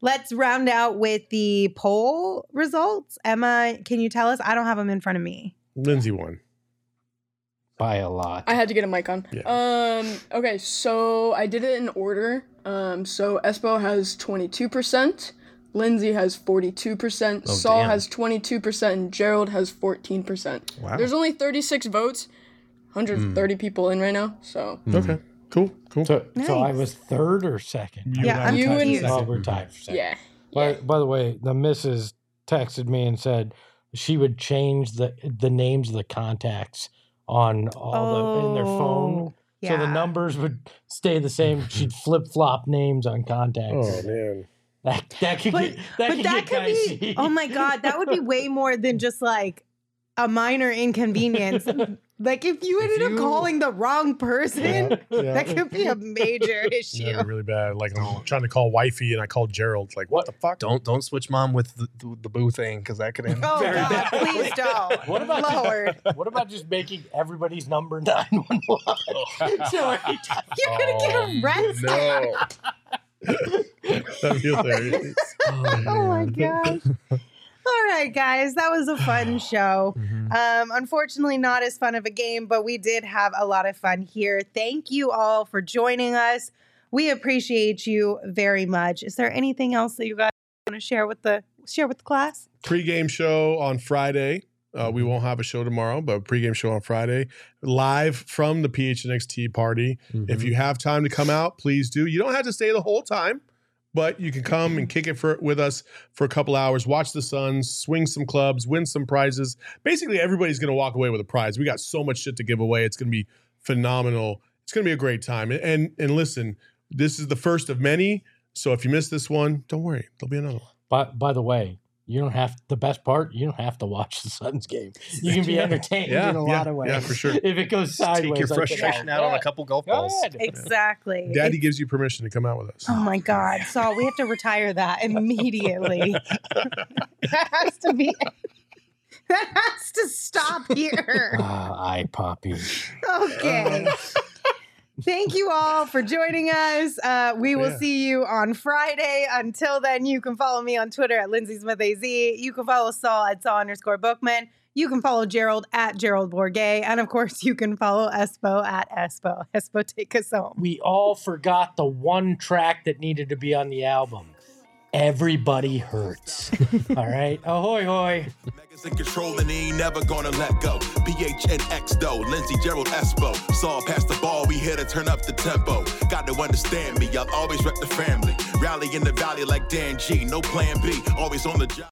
Let's round out with the poll results. Emma, can you tell us? I don't have them in front of me. Lindsay won. By a lot. I had to get a mic on. Yeah. Um. Okay, so I did it in order. Um. So Espo has twenty two percent. Lindsay has 42%, Oh, Saul damn. has 22%, and Gerald has 14%. Wow. There's only 36 votes, 130 people in right now, so Okay. Cool. Cool. So, so I was third or second. You Yeah, and You tied for and- confused. Oh, second. we're tied for second. yeah. By, by the way, the missus texted me and said she would change the the names of the contacts on all the in their phone. Oh, So the numbers would stay the same. She'd [LAUGHS] flip flop names on contacts. Oh man. That that could But, get that but could that get could dicey. be, oh my God, that would be way more than just like a minor inconvenience. [LAUGHS] like if you ended you- up calling the wrong person, Yeah. [LAUGHS] that could be a major [LAUGHS] issue. they're really bad. Like I'm trying to call wifey and I called Gerald. Like what, the fuck? Don't don't switch mom with the, the, the boo thing because that could [LAUGHS] end. Oh Very God, bad. please don't. What about Lord? what about just making everybody's number nine one one? So You're gonna get arrested. Oh, no. That'd be hilarious. Oh my oh, gosh. All right, guys, that was a fun [SIGHS] show. Mhm. Um, unfortunately, not as fun of a game, but we did have a lot of fun here. Thank you all for joining us. We appreciate you very much. Is there anything else that you guys want to share with the share with the class? Pre-game show on Friday. Uh, we won't have a show tomorrow, but pregame show on Friday, live from the PHNXT party. If you have time to come out, please do. You don't have to stay the whole time, but you can come and mm-hmm. kick it for with us for a couple hours, watch the Suns, swing some clubs, win some prizes. Basically, everybody's going to walk away with a prize. We got so much shit to give away. It's going to be phenomenal. It's going to be a great time. And, and and listen, this is the first of many. So if you miss this one, don't worry, there'll be another one. But by the way, you don't have the best part. You don't have to watch the Suns game. [LAUGHS] You can be entertained Yeah, in a yeah, lot of ways. yeah, for sure. If it goes sideways, Take your frustration has. out on a couple golf balls. ahead. Exactly. Daddy It's- gives you permission to come out with us. Oh my God, [LAUGHS] Saul, we have to retire that [LAUGHS] immediately. that has to be. That has to stop here. Ah, eye poppy. Okay. Thank you all for joining us. Uh, we will Yeah. see you on Friday. Until then, you can follow me on Twitter at Lindsay Smith AZ. You can follow Saul at Saul underscore Bookman. You can follow Gerald at Gerald Bourguet. And of course, you can follow Espo at Espo. Espo, take us home. We all forgot the one track that needed to be on the album. Everybody hurts. [LAUGHS] all right. Ahoy, hoy. Megas in control and he ain't never gonna let go. PHNX though, Lindsey Gerald Espo. Saw past the ball, we here to turn up the tempo. Got to understand me, I'll always rep the family. Rally in the valley like Dan G, no plan B, always on the job.